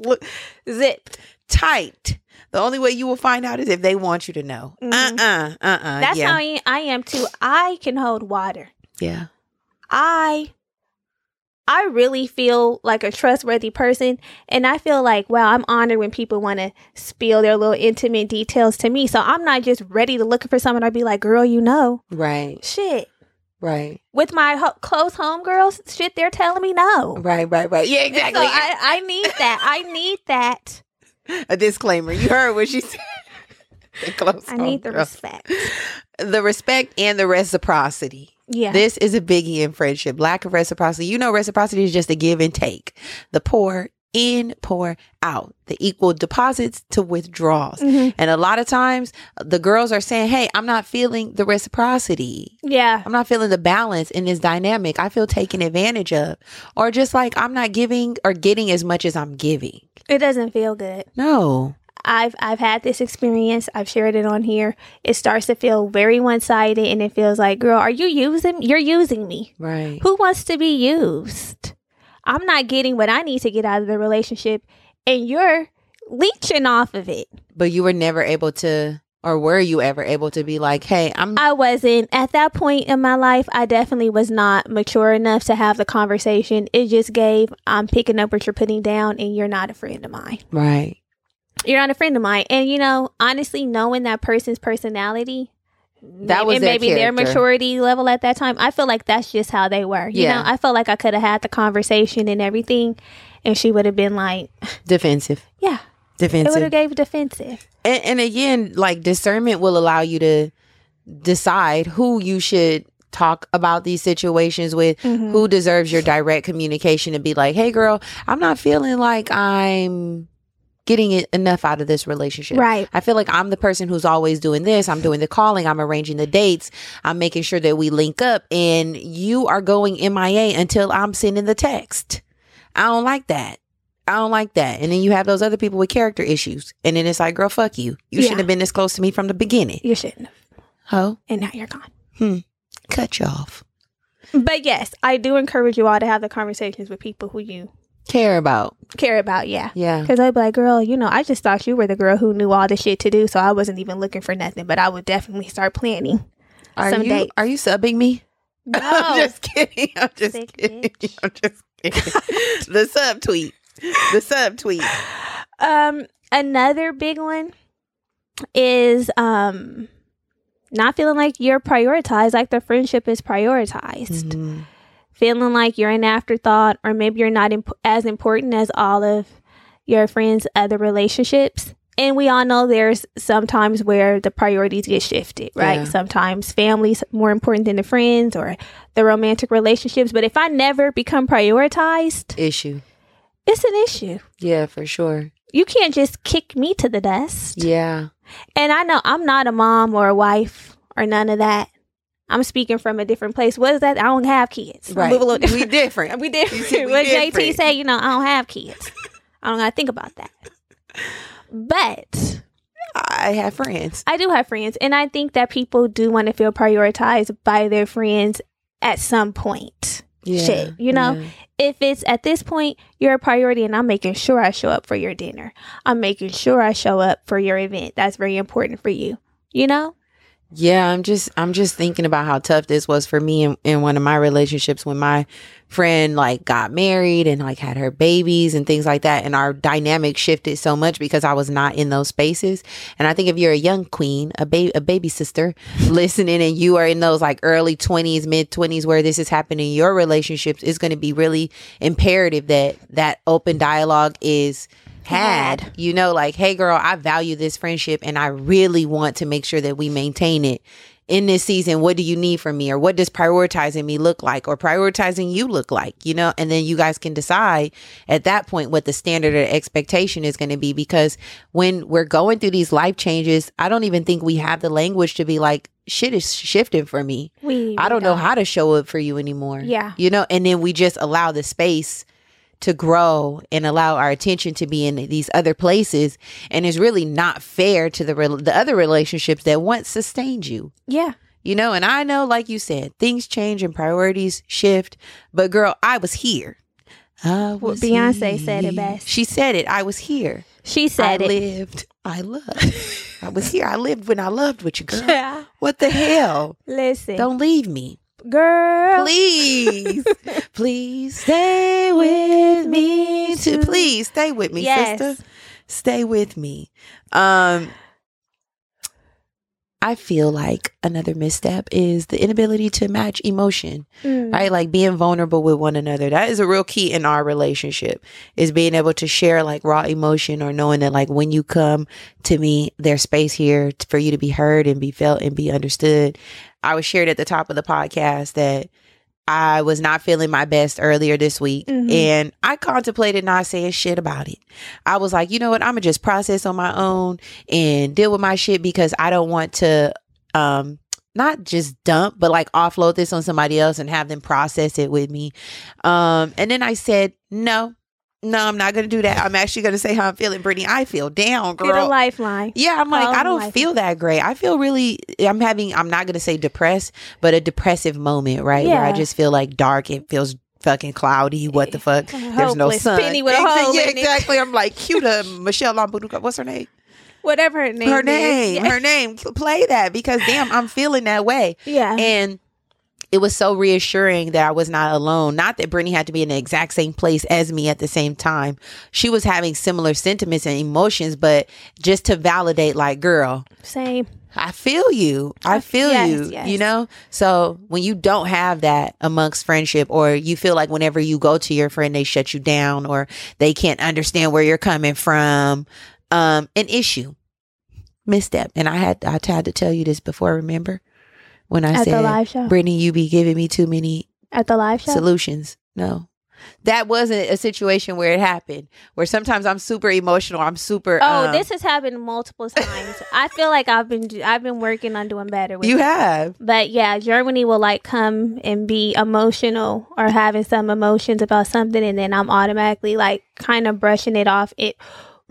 Look, Zip. Tight. The only way you will find out is if they want you to know. Uh uh uh uh. That's yeah. how I, I am too. I can hold water. yeah. I I really feel like a trustworthy person and I feel like wow, I'm honored when people want to spill their little intimate details to me. So I'm not just ready to look for someone I'd be like, "Girl, you know." Right. Shit. Right. With my ho- close homegirls, shit they're telling me no. Right. Right. Right. Yeah. Exactly. So I, I need that. I need that. A disclaimer. You heard what she said. Close I need the homegirl. respect. the respect and the reciprocity. Yeah. This is a biggie in friendship. Lack of reciprocity. You know, reciprocity is just a give and take. The pour in, pour out. The equal deposits to withdrawals. Mhm. And a lot of times the girls are saying, Hey, I'm not feeling the reciprocity. Yeah. I'm not feeling the balance in this dynamic. I feel taken advantage of. Or just like I'm not giving or getting as much as I'm giving. It doesn't feel good. No. I've I've had this experience. I've shared it on here. It starts to feel very one-sided and it feels like, "Girl, are you using you're using me. Right. Who wants to be used? I'm not getting what I need to get out of the relationship and you're leeching off of it." But you were never able to or were you ever able to be like, Hey, I'm I wasn't at that point in my life. I definitely was not mature enough to have the conversation. It just gave, I'm picking up what you're putting down, and you're not a friend of mine. right. You're not a friend of mine. And you know, honestly, knowing that person's personality, That was and their maybe their maturity level at that time. I feel like that's just how they were. You Yeah. know, I felt like I could have had the conversation and everything, and she would have been like, Defensive. "Yeah." Defensive. It would have gave defensive. and, and again, like discernment will allow you to decide who you should talk about these situations with, Mhm. who deserves your direct communication and be like, hey, girl, I'm not feeling like I'm getting it enough out of this relationship. Right. I feel like I'm the person who's always doing this. I'm doing the calling. I'm arranging the dates. I'm making sure that we link up. And you are going MIA until I'm sending the text. I don't like that. I don't like that. And then you have those other people with character issues. And then it's like, girl, fuck you. You Yeah. shouldn't have been this close to me from the beginning. You shouldn't have. Ho, And now you're gone. Hmm. Cut you off. But yes, I do encourage you all to have the conversations with people who you Care about. care about. Yeah. Yeah. Because I'd be like, girl, you know, I just thought you were the girl who knew all the shit to do. So I wasn't even looking for nothing, but I would definitely start planning. Are Some you dates. are you subbing me? No. I'm just kidding. I'm just Sick kidding. bitch. I'm just kidding. the sub tweet. The sub tweet. um, another big one is um not feeling like you're prioritized, like the friendship is prioritized. Mhm. Feeling like you're an afterthought, or maybe you're not imp- as important as all of your friends' other relationships. And we all know there's sometimes where the priorities get shifted, right? Yeah. Sometimes family's more important than the friends or the romantic relationships. But if I never become prioritized, Issue. it's an issue. Yeah, for sure. You can't just kick me to the dust. Yeah. And I know I'm not a mom or a wife or none of that. I'm speaking from a different place. What is that? I don't have kids. Right. Move a little We different. we different. see, we what different. JT said, you know, I don't have kids. I don't gotta think about that. But I have friends. I do have friends, and I think that people do want to feel prioritized by their friends at some point. Yeah, Shit, you know? yeah. If it's at this point, you're a priority, and I'm making sure I show up for your dinner. I'm making sure I show up for your event. That's very important for you. You know? Yeah, I'm just I'm just thinking about how tough this was for me in, in one of my relationships when my friend like got married and like had her babies and things like that and our dynamic shifted so much because I was not in those spaces. And I think if you're a young queen, a baby a baby sister listening and you are in those like early 20s, mid 20s where this is happening in your relationships, it's going to be really imperative that that open dialogue is had, you know, like, hey, girl, I value this friendship and I really want to make sure that we maintain it in this season. What do you need from me? Or what does prioritizing me look like? Or prioritizing you look like, you know? And then you guys can decide at that point what the standard or expectation is going to be. Because when we're going through these life changes, I don't even think we have the language to be like, shit is shifting for me. We I don't know how to show up for you anymore. Yeah. You know, and then we just allow the space to grow and allow our attention to be in these other places and it's really not fair to the rel the other relationships that once sustained you. Yeah. You know, and I know like you said, things change and priorities shift, but girl, I was here. I was Beyonce said it best. She said it. I was here. She said I it. lived. I loved. I was here. I lived when I loved with you, girl. Yeah. What the hell? Listen, Don't leave me. Girl. Please, please stay with me. Too. Please stay with me, Yes. sister. Stay with me. Um, I feel like another misstep is the inability to match emotion, Mm. right? Like being vulnerable with one another. That is a real key in our relationship is being able to share like raw emotion or knowing that like when you come to me, there's space here for you to be heard and be felt and be understood. I was shared at the top of the podcast that I was not feeling my best earlier this week Mhm. and I contemplated not saying shit about it. I was like, you know what? I'm gonna just process on my own and deal with my shit because I don't want to um not just dump, but like offload this on somebody else and have them process it with me. Um and then I said, no, no, I'm not gonna do that. I'm actually gonna say how I'm feeling, Brittany. I feel down, girl. Get a lifeline. Yeah, I'm like, Call I don't feel that great. I feel really, I'm having, I'm not going to say depressed, but a depressive moment, right? Yeah. Where I just feel like dark. It feels fucking cloudy. What the fuck? There's no sun. penny with a hole yeah, exactly. I'm like, cue to Michelle Lambuduka. What's her name? Whatever her name. her name. Yeah. Her name. Play that because damn, I'm feeling that way. Yeah. And it was so reassuring that I was not alone. Not that Brittany had to be in the exact same place as me at the same time. She was having similar sentiments and emotions, but just to validate, like, girl, Same. I feel you. I feel Yes, you. yes. You know? So when you don't have that amongst friendship, or you feel like whenever you go to your friend, they shut you down or they can't understand where you're coming from, um, an issue. Misstep. And I had I had to tell you this before, remember? When I At the said live show. Brittany, you be giving me too many At the live show. solutions. No. That wasn't a situation where it happened. Where sometimes I'm super emotional. I'm super Oh, um, this has happened multiple times. I feel like I've been I've been working on doing better with you it. have. But yeah, Germany will like come and be emotional or having some emotions about something, and then I'm automatically like kind of brushing it off it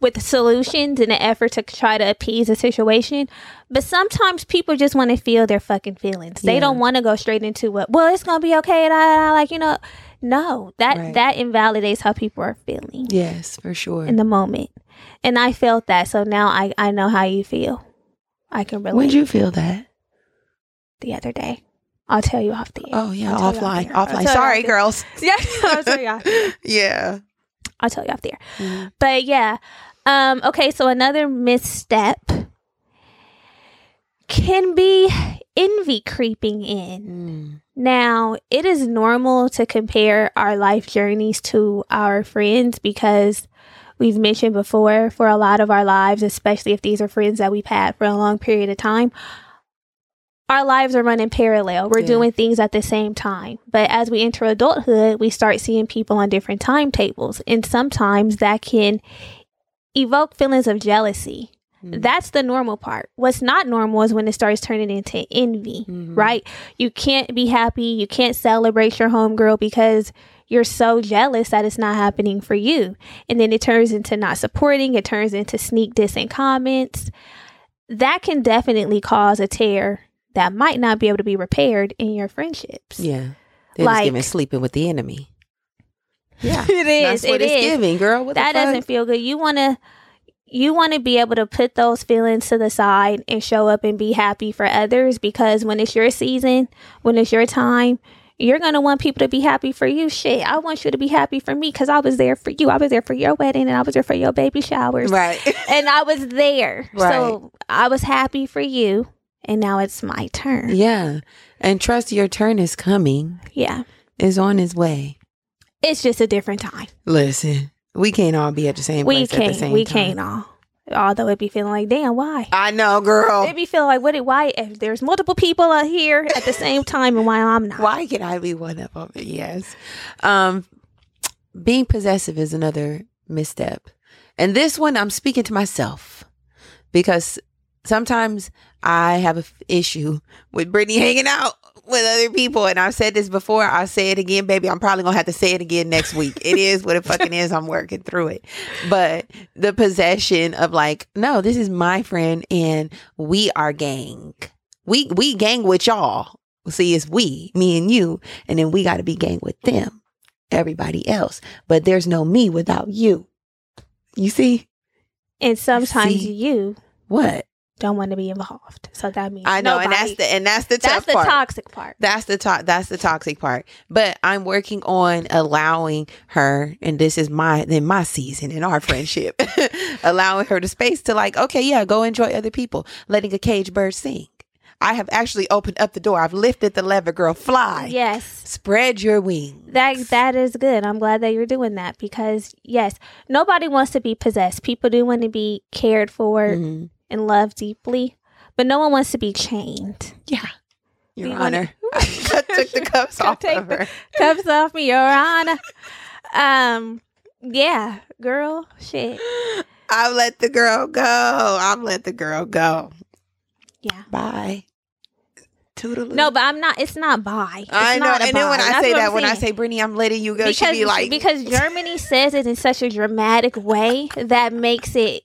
with solutions in an effort to try to appease the situation. But sometimes people just want to feel their fucking feelings. They Yeah. don't want to go straight into what. Well, it's gonna be okay. And I like you know, no, that Right. that invalidates how people are feeling Yes, for sure. in the moment. And I felt that, so now I I know how you feel. I can relate. When did you feel that? the other day. I'll tell you off the air. Oh yeah, I'll tell you offline. off the air. I'll Offline. Sorry, girls. Yeah, I'll tell you off. Yeah. I'll tell you off the air. Mm. But yeah. Um, okay, so another misstep can be envy creeping in. Mm. Now, it is normal to compare our life journeys to our friends because we've mentioned before for a lot of our lives, especially if these are friends that we've had for a long period of time, our lives are running parallel. We're Yeah. doing things at the same time. But as we enter adulthood, we start seeing people on different timetables. And sometimes that can evoke feelings of jealousy. Mm. That's the normal part. What's not normal is when it starts turning into envy, Mhm. right? You can't be happy. You can't celebrate your homegirl because you're so jealous that it's not happening for you. And then it turns into not supporting, it turns into sneak dissing comments. That can definitely cause a tear that might not be able to be repaired in your friendships. Yeah. They're Like- just giving sleeping with the enemy. Yeah. it is. That's what it it's is. giving, girl. What that doesn't feel good. You want to you want to be able to put those feelings to the side and show up and be happy for others because when it's your season, when it's your time, you're going to want people to be happy for you. Shit, I want you to be happy for me cuz I was there for you. I was there for your wedding and I was there for your baby showers. Right. And I was there. Right. So I was happy for you and now it's my turn. yeah. And trust your turn is coming, Yeah. is on its way. It's just a different time. Listen, we can't all be at the same We place at the can't same we time. can't all. Although it'd be feeling like, damn, why? I know, girl. Maybe feel like what? Why? If there's multiple people out here at the same time, and why I'm not? Why can I be one of them? Yes. Um, being possessive is another misstep. And this one, I'm speaking to myself because sometimes I have an issue with Brittany hanging out with other people. And I've said this before. I'll say it again, baby. I'm probably to have to say it again next week. It is what it fucking is. I'm working through it. But the possession of like, no, this is my friend and we are gang. We, we gang with y'all. See, it's we, me and you. And then we got to be gang with them, everybody else. But there's no me without you. You see? And sometimes See? you What? Don't want to be involved. So that means I know, and that's the and that's the tough that's the part. toxic part. That's the to- that's the toxic part. But I'm working on allowing her, and this is my then my season in our friendship, allowing her the space to like, okay, yeah, go enjoy other people, letting a cage bird sing. I have actually opened up the door. I've lifted the lever, girl. Fly. Yes. Spread your wings. That that is good. I'm glad that you're doing that because yes, nobody wants to be possessed. People do want to be cared for Mhm. And love deeply, but no one wants to be chained. Yeah. Your You wanna- Honor. I took the cuffs off take of her. Cuffs off me, Your Honor. Um, yeah, girl, shit, I've let the girl go. I've let the girl go. yeah. Bye. Toodaloo. No, but I'm not. It's not by. I know. not And then when. I That's say that, when I say Brittany, I'm letting you go, because she be like, because Germany says it in such a dramatic way that makes it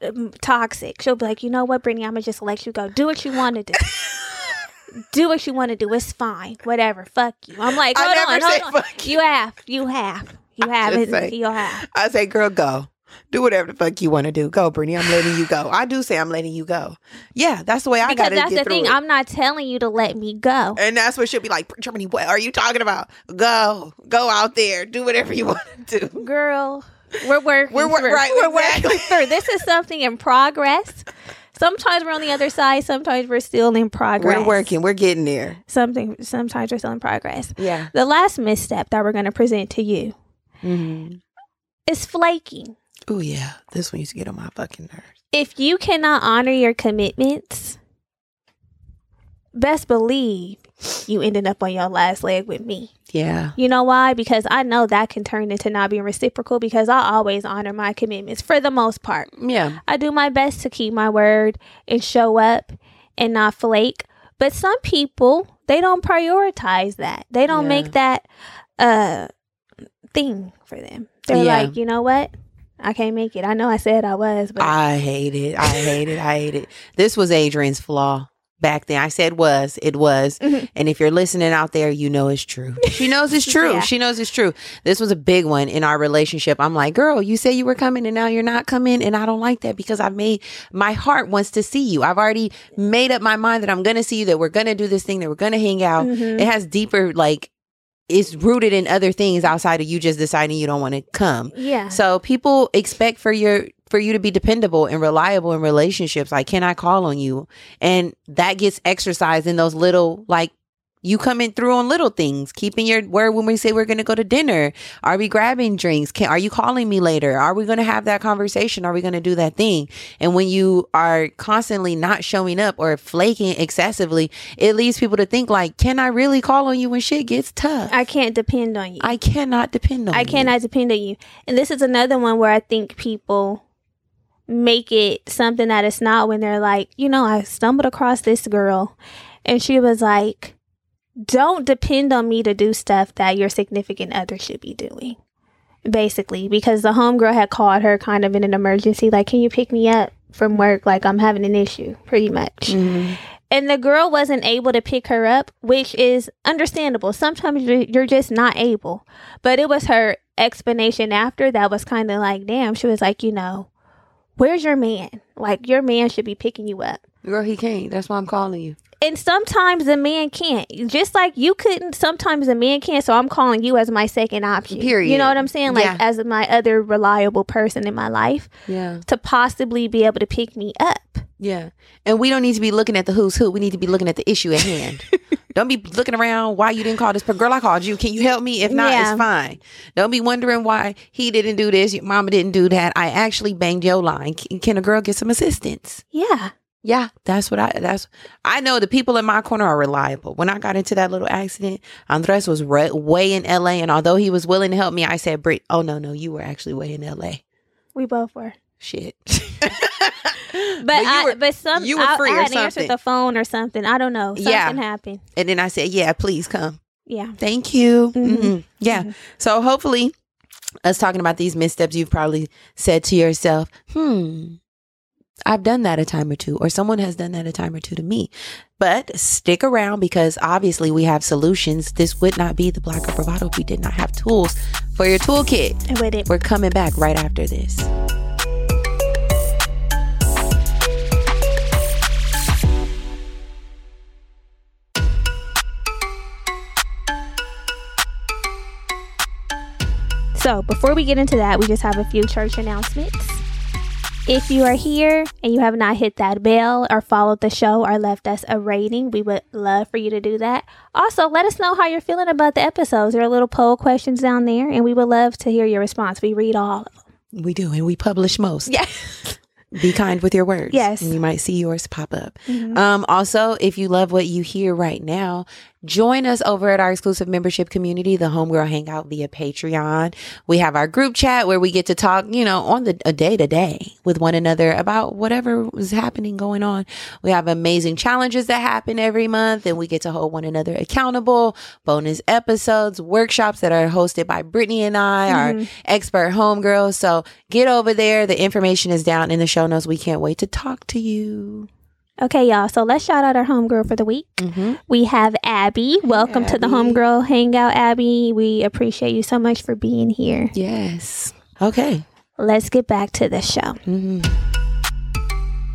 Um, toxic. She'll be like, you know what, Brittany, I'm gonna just let you go. Do what you want to do. do what you want to do. It's fine. Whatever. Fuck you. I'm like, I hold never on, say hold on. fuck You have. You have. You have it. say- You have. I say, girl, go. Do whatever the fuck you want to do. Go, Brittany. I'm letting you go. I do say I'm letting you go. Yeah, that's the way I got to that's get the thing. it. I'm not telling you to let me go. and that's what she'll be like, Germany, what are you talking about? Go. Go out there. Do whatever you want to do. Girl, we're working. We're through. right, We're exactly. working through. This is something in progress. Sometimes we're on the other side. Sometimes we're still in progress. We're working. We're getting there. Something. Sometimes we're still in progress. Yeah. The last misstep that we're going to present to you Mm-hmm. is flaking. Oh, yeah. This one used to get on my fucking nerves. If you cannot honor your commitments, best believe you ended up on your last leg with me. Yeah. You know why? Because I know that can turn into not being reciprocal because I always honor my commitments for the most part. Yeah. I do my best to keep my word and show up and not flake. But some people, they don't prioritize that. They don't Yeah. make that uh thing for them. They're Yeah. like, you know what? I can't make it. I know I said I was, but I hate it. I hate it. I hate it. This was Adrian's flaw back then. I said was, it was. Mhm. And if you're listening out there, you know it's true. She knows it's true. Yeah. She knows it's true. This was a big one in our relationship. I'm like, girl, you say you were coming and now you're not coming. And I don't like that because I've made my heart wants to see you. I've already made up my mind that I'm going to see you, that we're going to do this thing, that we're going to hang out. Mhm. It has deeper, like, it's rooted in other things outside of you just deciding you don't want to come. yeah. So people expect for your for you to be dependable and reliable in relationships. Like, can I call on you? And that gets exercised in those little like you coming through on little things, keeping your word when we say we're going to go to dinner. Are we grabbing drinks? Can, are you calling me later? Are we going to have that conversation? Are we going to do that thing? And when you are constantly not showing up or flaking excessively, it leads people to think like, can I really call on you when shit gets tough? I can't depend on you. I cannot depend on I you. I cannot depend on you. And this is another one where I think people make it something that it's not when they're like, you know, I stumbled across this girl and she was like, don't depend on me to do stuff that your significant other should be doing. Basically, because the homegirl had called her kind of in an emergency, like, can you pick me up from work? Like, I'm having an issue, pretty much. Mhm. and the girl wasn't able to pick her up, which is understandable. Sometimes you're just not able. But it was her explanation after that was kind of like, damn. She was like, you know, where's your man? Like your man should be picking you up. Girl, he can't. That's why I'm calling you. And sometimes a man can't. Just like you couldn't, sometimes a man can't. So I'm calling you as my second option. Period. You know what I'm saying? Like Yeah. as my other reliable person in my life Yeah. to possibly be able to pick me up. Yeah. And we don't need to be looking at the who's who. We need to be looking at the issue at hand. don't be looking around why you didn't call this per- girl. I called you. Can you help me? If not, Yeah. it's fine. Don't be wondering why he didn't do this. Your mama didn't do that. I actually banged your line. Can, can a girl get some assistance? Yeah. Yeah, that's what I that's I know the people in my corner are reliable. When I got into that little accident, Andres was re- way in LA and although he was willing to help me, I said, "Brit, oh no, no, you were actually way in LA." We both were. Shit. But, you I, were- but some you were free I or had answered the phone or something. I don't know. Something Yeah. happened. and then I said, "Yeah, please come." Yeah. Thank you. Mhm. Mhm. Yeah. So hopefully, us talking about these missteps, you've probably said to yourself, hmm, I've done that a time or two, or someone has done that a time or two to me. But stick around because obviously we have solutions. This would not be the Black Girl Bravado if we did not have tools for your toolkit. And it. We're coming back right after this. So, before we get into that, we just have a few church announcements. If you are here and you have not hit that bell or followed the show or left us a rating, we would love for you to do that. Also, let us know how you're feeling about the episodes. There are little poll questions down there, and we would love to hear your response. We read all of them. We do, and we publish most. Yeah. Be kind with your words. Yes. And you might see yours pop up. Mhm. Um, also, if you love what you hear right now, join us over at our exclusive membership community, the Homegirl Hangout via Patreon. We have our group chat where we get to talk, you know, on the a day to day with one another about whatever was happening going on. We have amazing challenges that happen every month and we get to hold one another accountable, bonus episodes, workshops that are hosted by Brittany and I, our mm-hmm. expert homegirls. So get over there. The information is down in the show notes. We can't wait to talk to you. Okay, y'all. So let's shout out our homegirl for the week. Mm-hmm. We have Abby. Welcome to the Homegirl Hangout, Abby. We appreciate you so much for being here. Yes. Okay. Let's get back to the show. Mm-hmm.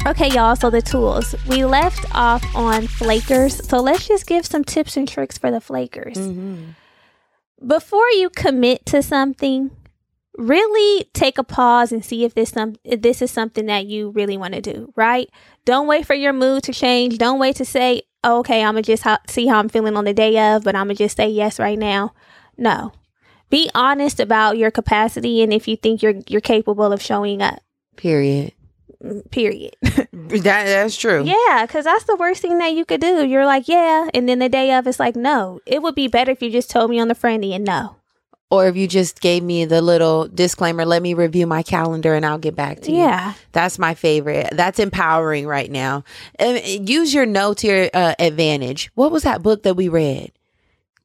Okay, y'all. So the tools we left off on flakers. So let's just give some tips and tricks for the flakers. Mm-hmm. Before you commit to something, really take a pause and see if this some if this is something that you really want to do. Right? Don't wait for your mood to change. Don't wait to say, oh, "Okay, I'm gonna just ho- see how I'm feeling on the day of," but I'm gonna just say yes right now. No. Be honest about your capacity and if you think you're you're capable of showing up. Period. Mm, period. That that's true. Yeah, because that's the worst thing that you could do. You're like, yeah, and then the day of, it's like, no. It would be better if you just told me on the friendly and no. Or if you just gave me the little disclaimer, let me review my calendar and I'll get back to you. Yeah, That's my favorite. That's empowering right now. And use your no to your uh, advantage. What was that book that we read?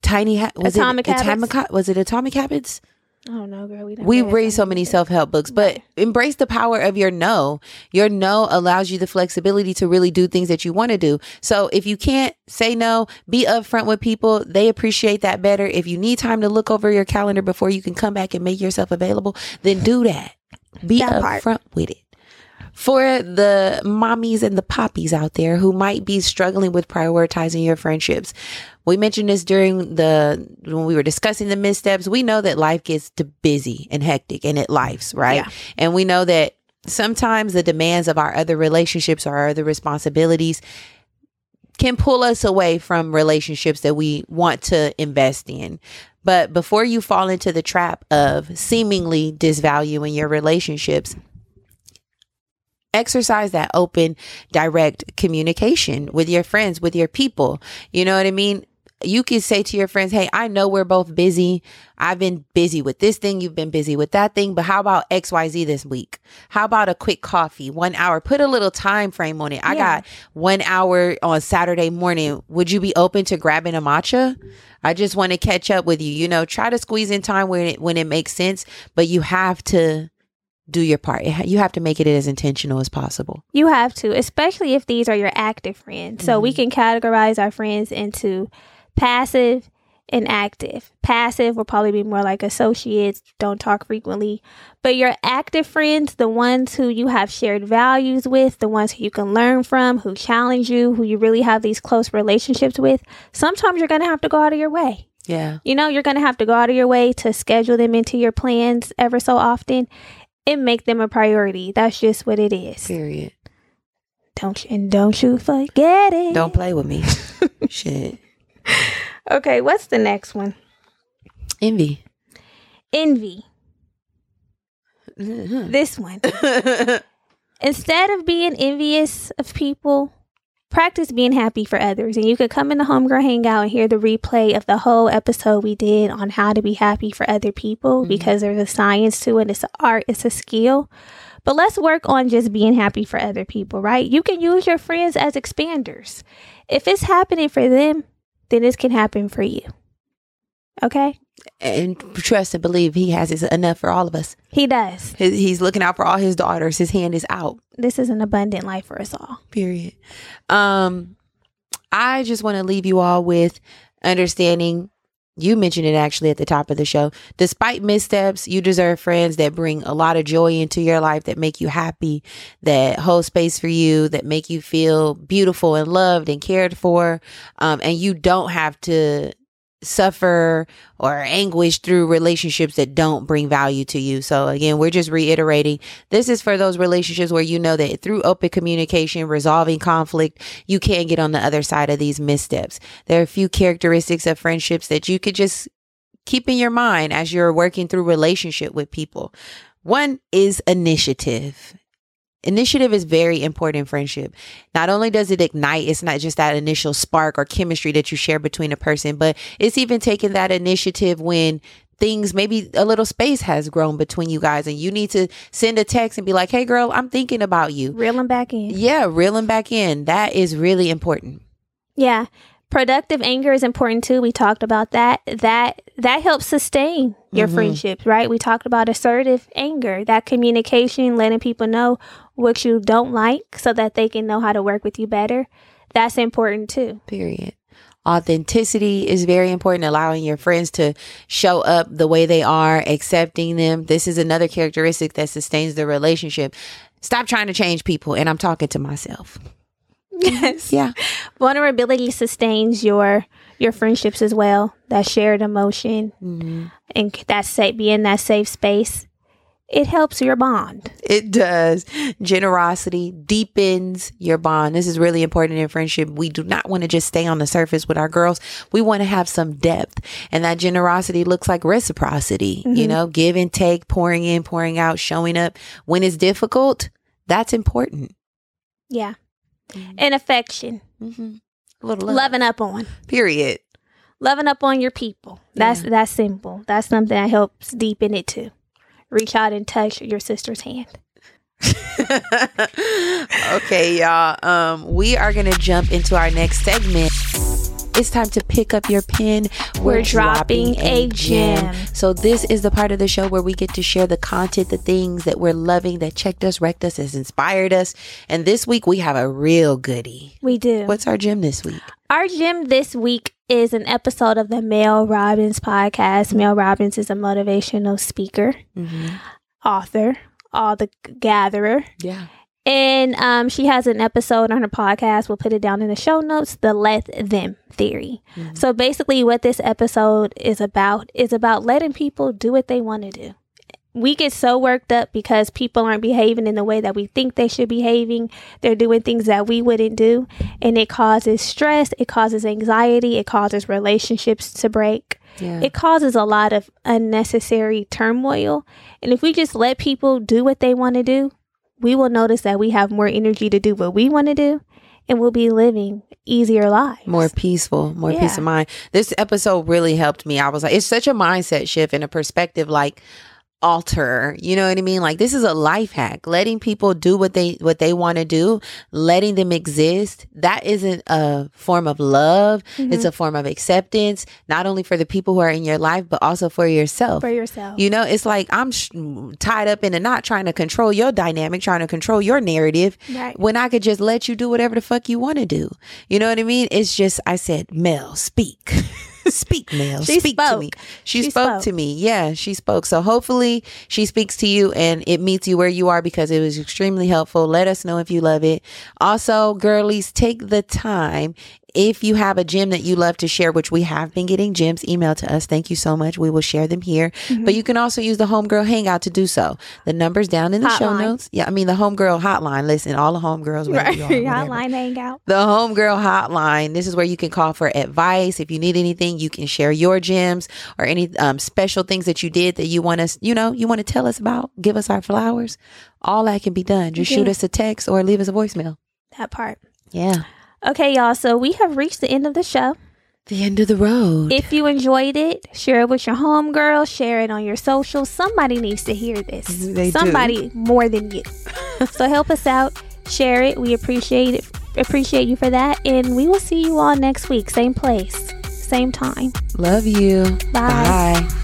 Tiny ha- was Atomic it Habits? Atomic was it Atomic Habits? Oh no, girl, we. We read so many self help books, but embrace the power of your no. Your no allows you the flexibility to really do things that you want to do. So if you can't say no, be upfront with people. They appreciate that better. If you need time to look over your calendar before you can come back and make yourself available, then do that. Be That part. upfront with it. For the mommies and the poppies out there who might be struggling with prioritizing your friendships, we mentioned this during the when we were discussing the missteps. We know that life gets to busy and hectic and it lives, right? Yeah. And we know that sometimes the demands of our other relationships or our other responsibilities can pull us away from relationships that we want to invest in. But before you fall into the trap of seemingly disvaluing your relationships, exercise that open, direct communication with your friends, with your people. You know what I mean? You can say to your friends, Hey, I know we're both busy. I've been busy with this thing. You've been busy with that thing. But how about XYZ this week? How about a quick coffee, one hour? Put a little time frame on it. I got one hour on Saturday morning. Would you be open to grabbing a matcha? I just want to catch up with you. You know, try to squeeze in time when it when it makes sense, but you have to do your part. You have to make it as intentional as possible. You have to, especially if these are your active friends. So we Mhm. can categorize our friends into passive and active. Passive will probably be more like associates, don't talk frequently. But your active friends, the ones who you have shared values with, the ones who you can learn from, who challenge you, who you really have these close relationships with, sometimes you're going to have to go out of your way. Yeah. You know, you're going to have to go out of your way to schedule them into your plans ever so often and make them a priority. That's just what it is. Period. Don't you, and don't you forget it. Don't play with me. Shit. Okay, what's the next one? Envy. Envy. Mhm. This one. Instead of being envious of people, practice being happy for others. And you could come in the homegirl hangout and hear the replay of the whole episode we did on how to be happy for other people Mhm. because there's a science to it. It's an art, it's a skill. But let's work on just being happy for other people, right? You can use your friends as expanders. If it's happening for them, then this can happen for you. Okay? And trust and believe he has his enough for all of us. He does. He's looking out for all his daughters. His hand is out. This is an abundant life for us all. Period. Um, I just want to leave you all with understanding. You mentioned it actually at the top of the show. Despite missteps, you deserve friends that bring a lot of joy into your life, that make you happy, that hold space for you, that make you feel beautiful and loved and cared for. Um, and you don't have to suffer or anguish through relationships that don't bring value to you. So again, we're just reiterating this is for those relationships where you know that through open communication, resolving conflict, you can get on the other side of these missteps. There are a few characteristics of friendships that you could just keep in your mind as you're working through relationship with people. One is initiative. Initiative is very important in friendship. Not only does it ignite, it's not just that initial spark or chemistry that you share between a person, but it's even taking that initiative when things maybe a little space has grown between you guys and you need to send a text and be like, "Hey girl, I'm thinking about you." Reeling back in. Yeah, reeling back in. That is really important. Yeah. Productive anger is important too. We talked about that. That that helps sustain your Mhm. friendships, right? We talked about assertive anger, that communication, letting people know what you don't like so that they can know how to work with you better. That's important too. Period. Authenticity is very important, allowing your friends to show up the way they are, accepting them. This is another characteristic that sustains the relationship. Stop trying to change people. And I'm talking to myself. Yes. Yeah. Vulnerability sustains your your friendships as well. That shared emotion Mhm. and that safe being that safe space. It helps your bond. It does. Generosity deepens your bond. This is really important in friendship. We do not want to just stay on the surface with our girls. We want to have some depth. And that generosity looks like reciprocity, you Mhm. know, give and take, pouring in, pouring out, showing up when it's difficult. That's important. Yeah. And affection. Mm-hmm. A little love. Loving up on. Period. loving up on your people. That's Yeah. that's simple. That's something that helps deepen it too. Reach out and touch your sister's hand. okay, y'all. Um, we are gonna jump into our next segment. It's time to pick up your pen. We're dropping a gem. So this is the part of the show where we get to share the content, the things that we're loving, that checked us, wrecked us, has inspired us. And this week we have a real goodie. We do. What's our gem this week? Our gym this week is an episode of the Mel Robbins podcast. Mel Robbins is a motivational speaker, Mm-hmm. author, all the gatherer. Yeah. And um, she has an episode on her podcast. We'll put it down in the show notes. The let them theory. Mhm. So basically, what this episode is about is about letting people do what they want to do. We get so worked up because people aren't behaving in the way that we think they should be behaving. They're doing things that we wouldn't do, and it causes stress. It causes anxiety. It causes relationships to break Yeah. it causes a lot of unnecessary turmoil. And if we just let people do what they want to do, we will notice that we have more energy to do what we want to do and we'll be living easier lives. more peaceful, more peace of mind. This episode really helped me. I was like, it's such a mindset shift and a perspective. Like, alter. You know what I mean? Like this is a life hack. Letting people do what they what they want to do, letting them exist. That isn't a form of love. Mm-hmm. It's a form of acceptance, not only for the people who are in your life, but also for yourself. For yourself. You know, it's like I'm sh- tied up in a knot trying to control your dynamic, trying to control your narrative Right. when I could just let you do whatever the fuck you want to do. You know what I mean? It's just, I said, Mel, speak. speak, Mel. She speak to spoke. me. She, She spoke, spoke. to me. Yeah, she spoke. So hopefully she speaks to you and it meets you where you are because it was extremely helpful. Let us know if you love it. Also, girlies, take the time. If you have a gem that you love to share, which we have been getting gems emailed to us, thank you so much. We will share them here. Mm-hmm. But you can also use the Homegirl Hangout to do so. The number's down in the show notes. Yeah, I mean the Homegirl hotline. Listen, all the homegirls, Right. are. Hotline hangout. The Homegirl Hotline. This is where you can call for advice. If you need anything, you can share your gems or any um, special things that you did that you want us, you know, you want to tell us about. Give us our flowers. All that can be done. Just shoot us a text or leave us a voicemail. That part. Yeah. Okay, y'all. So we have reached the end of the show. The end of the road. If you enjoyed it, share it with your homegirl, share it on your social. Somebody needs to hear this. They do. Somebody more than you. so help us out. Share it. We appreciate it. Appreciate you for that. And we will see you all next week. Same place, same time. Love you. Bye. Bye.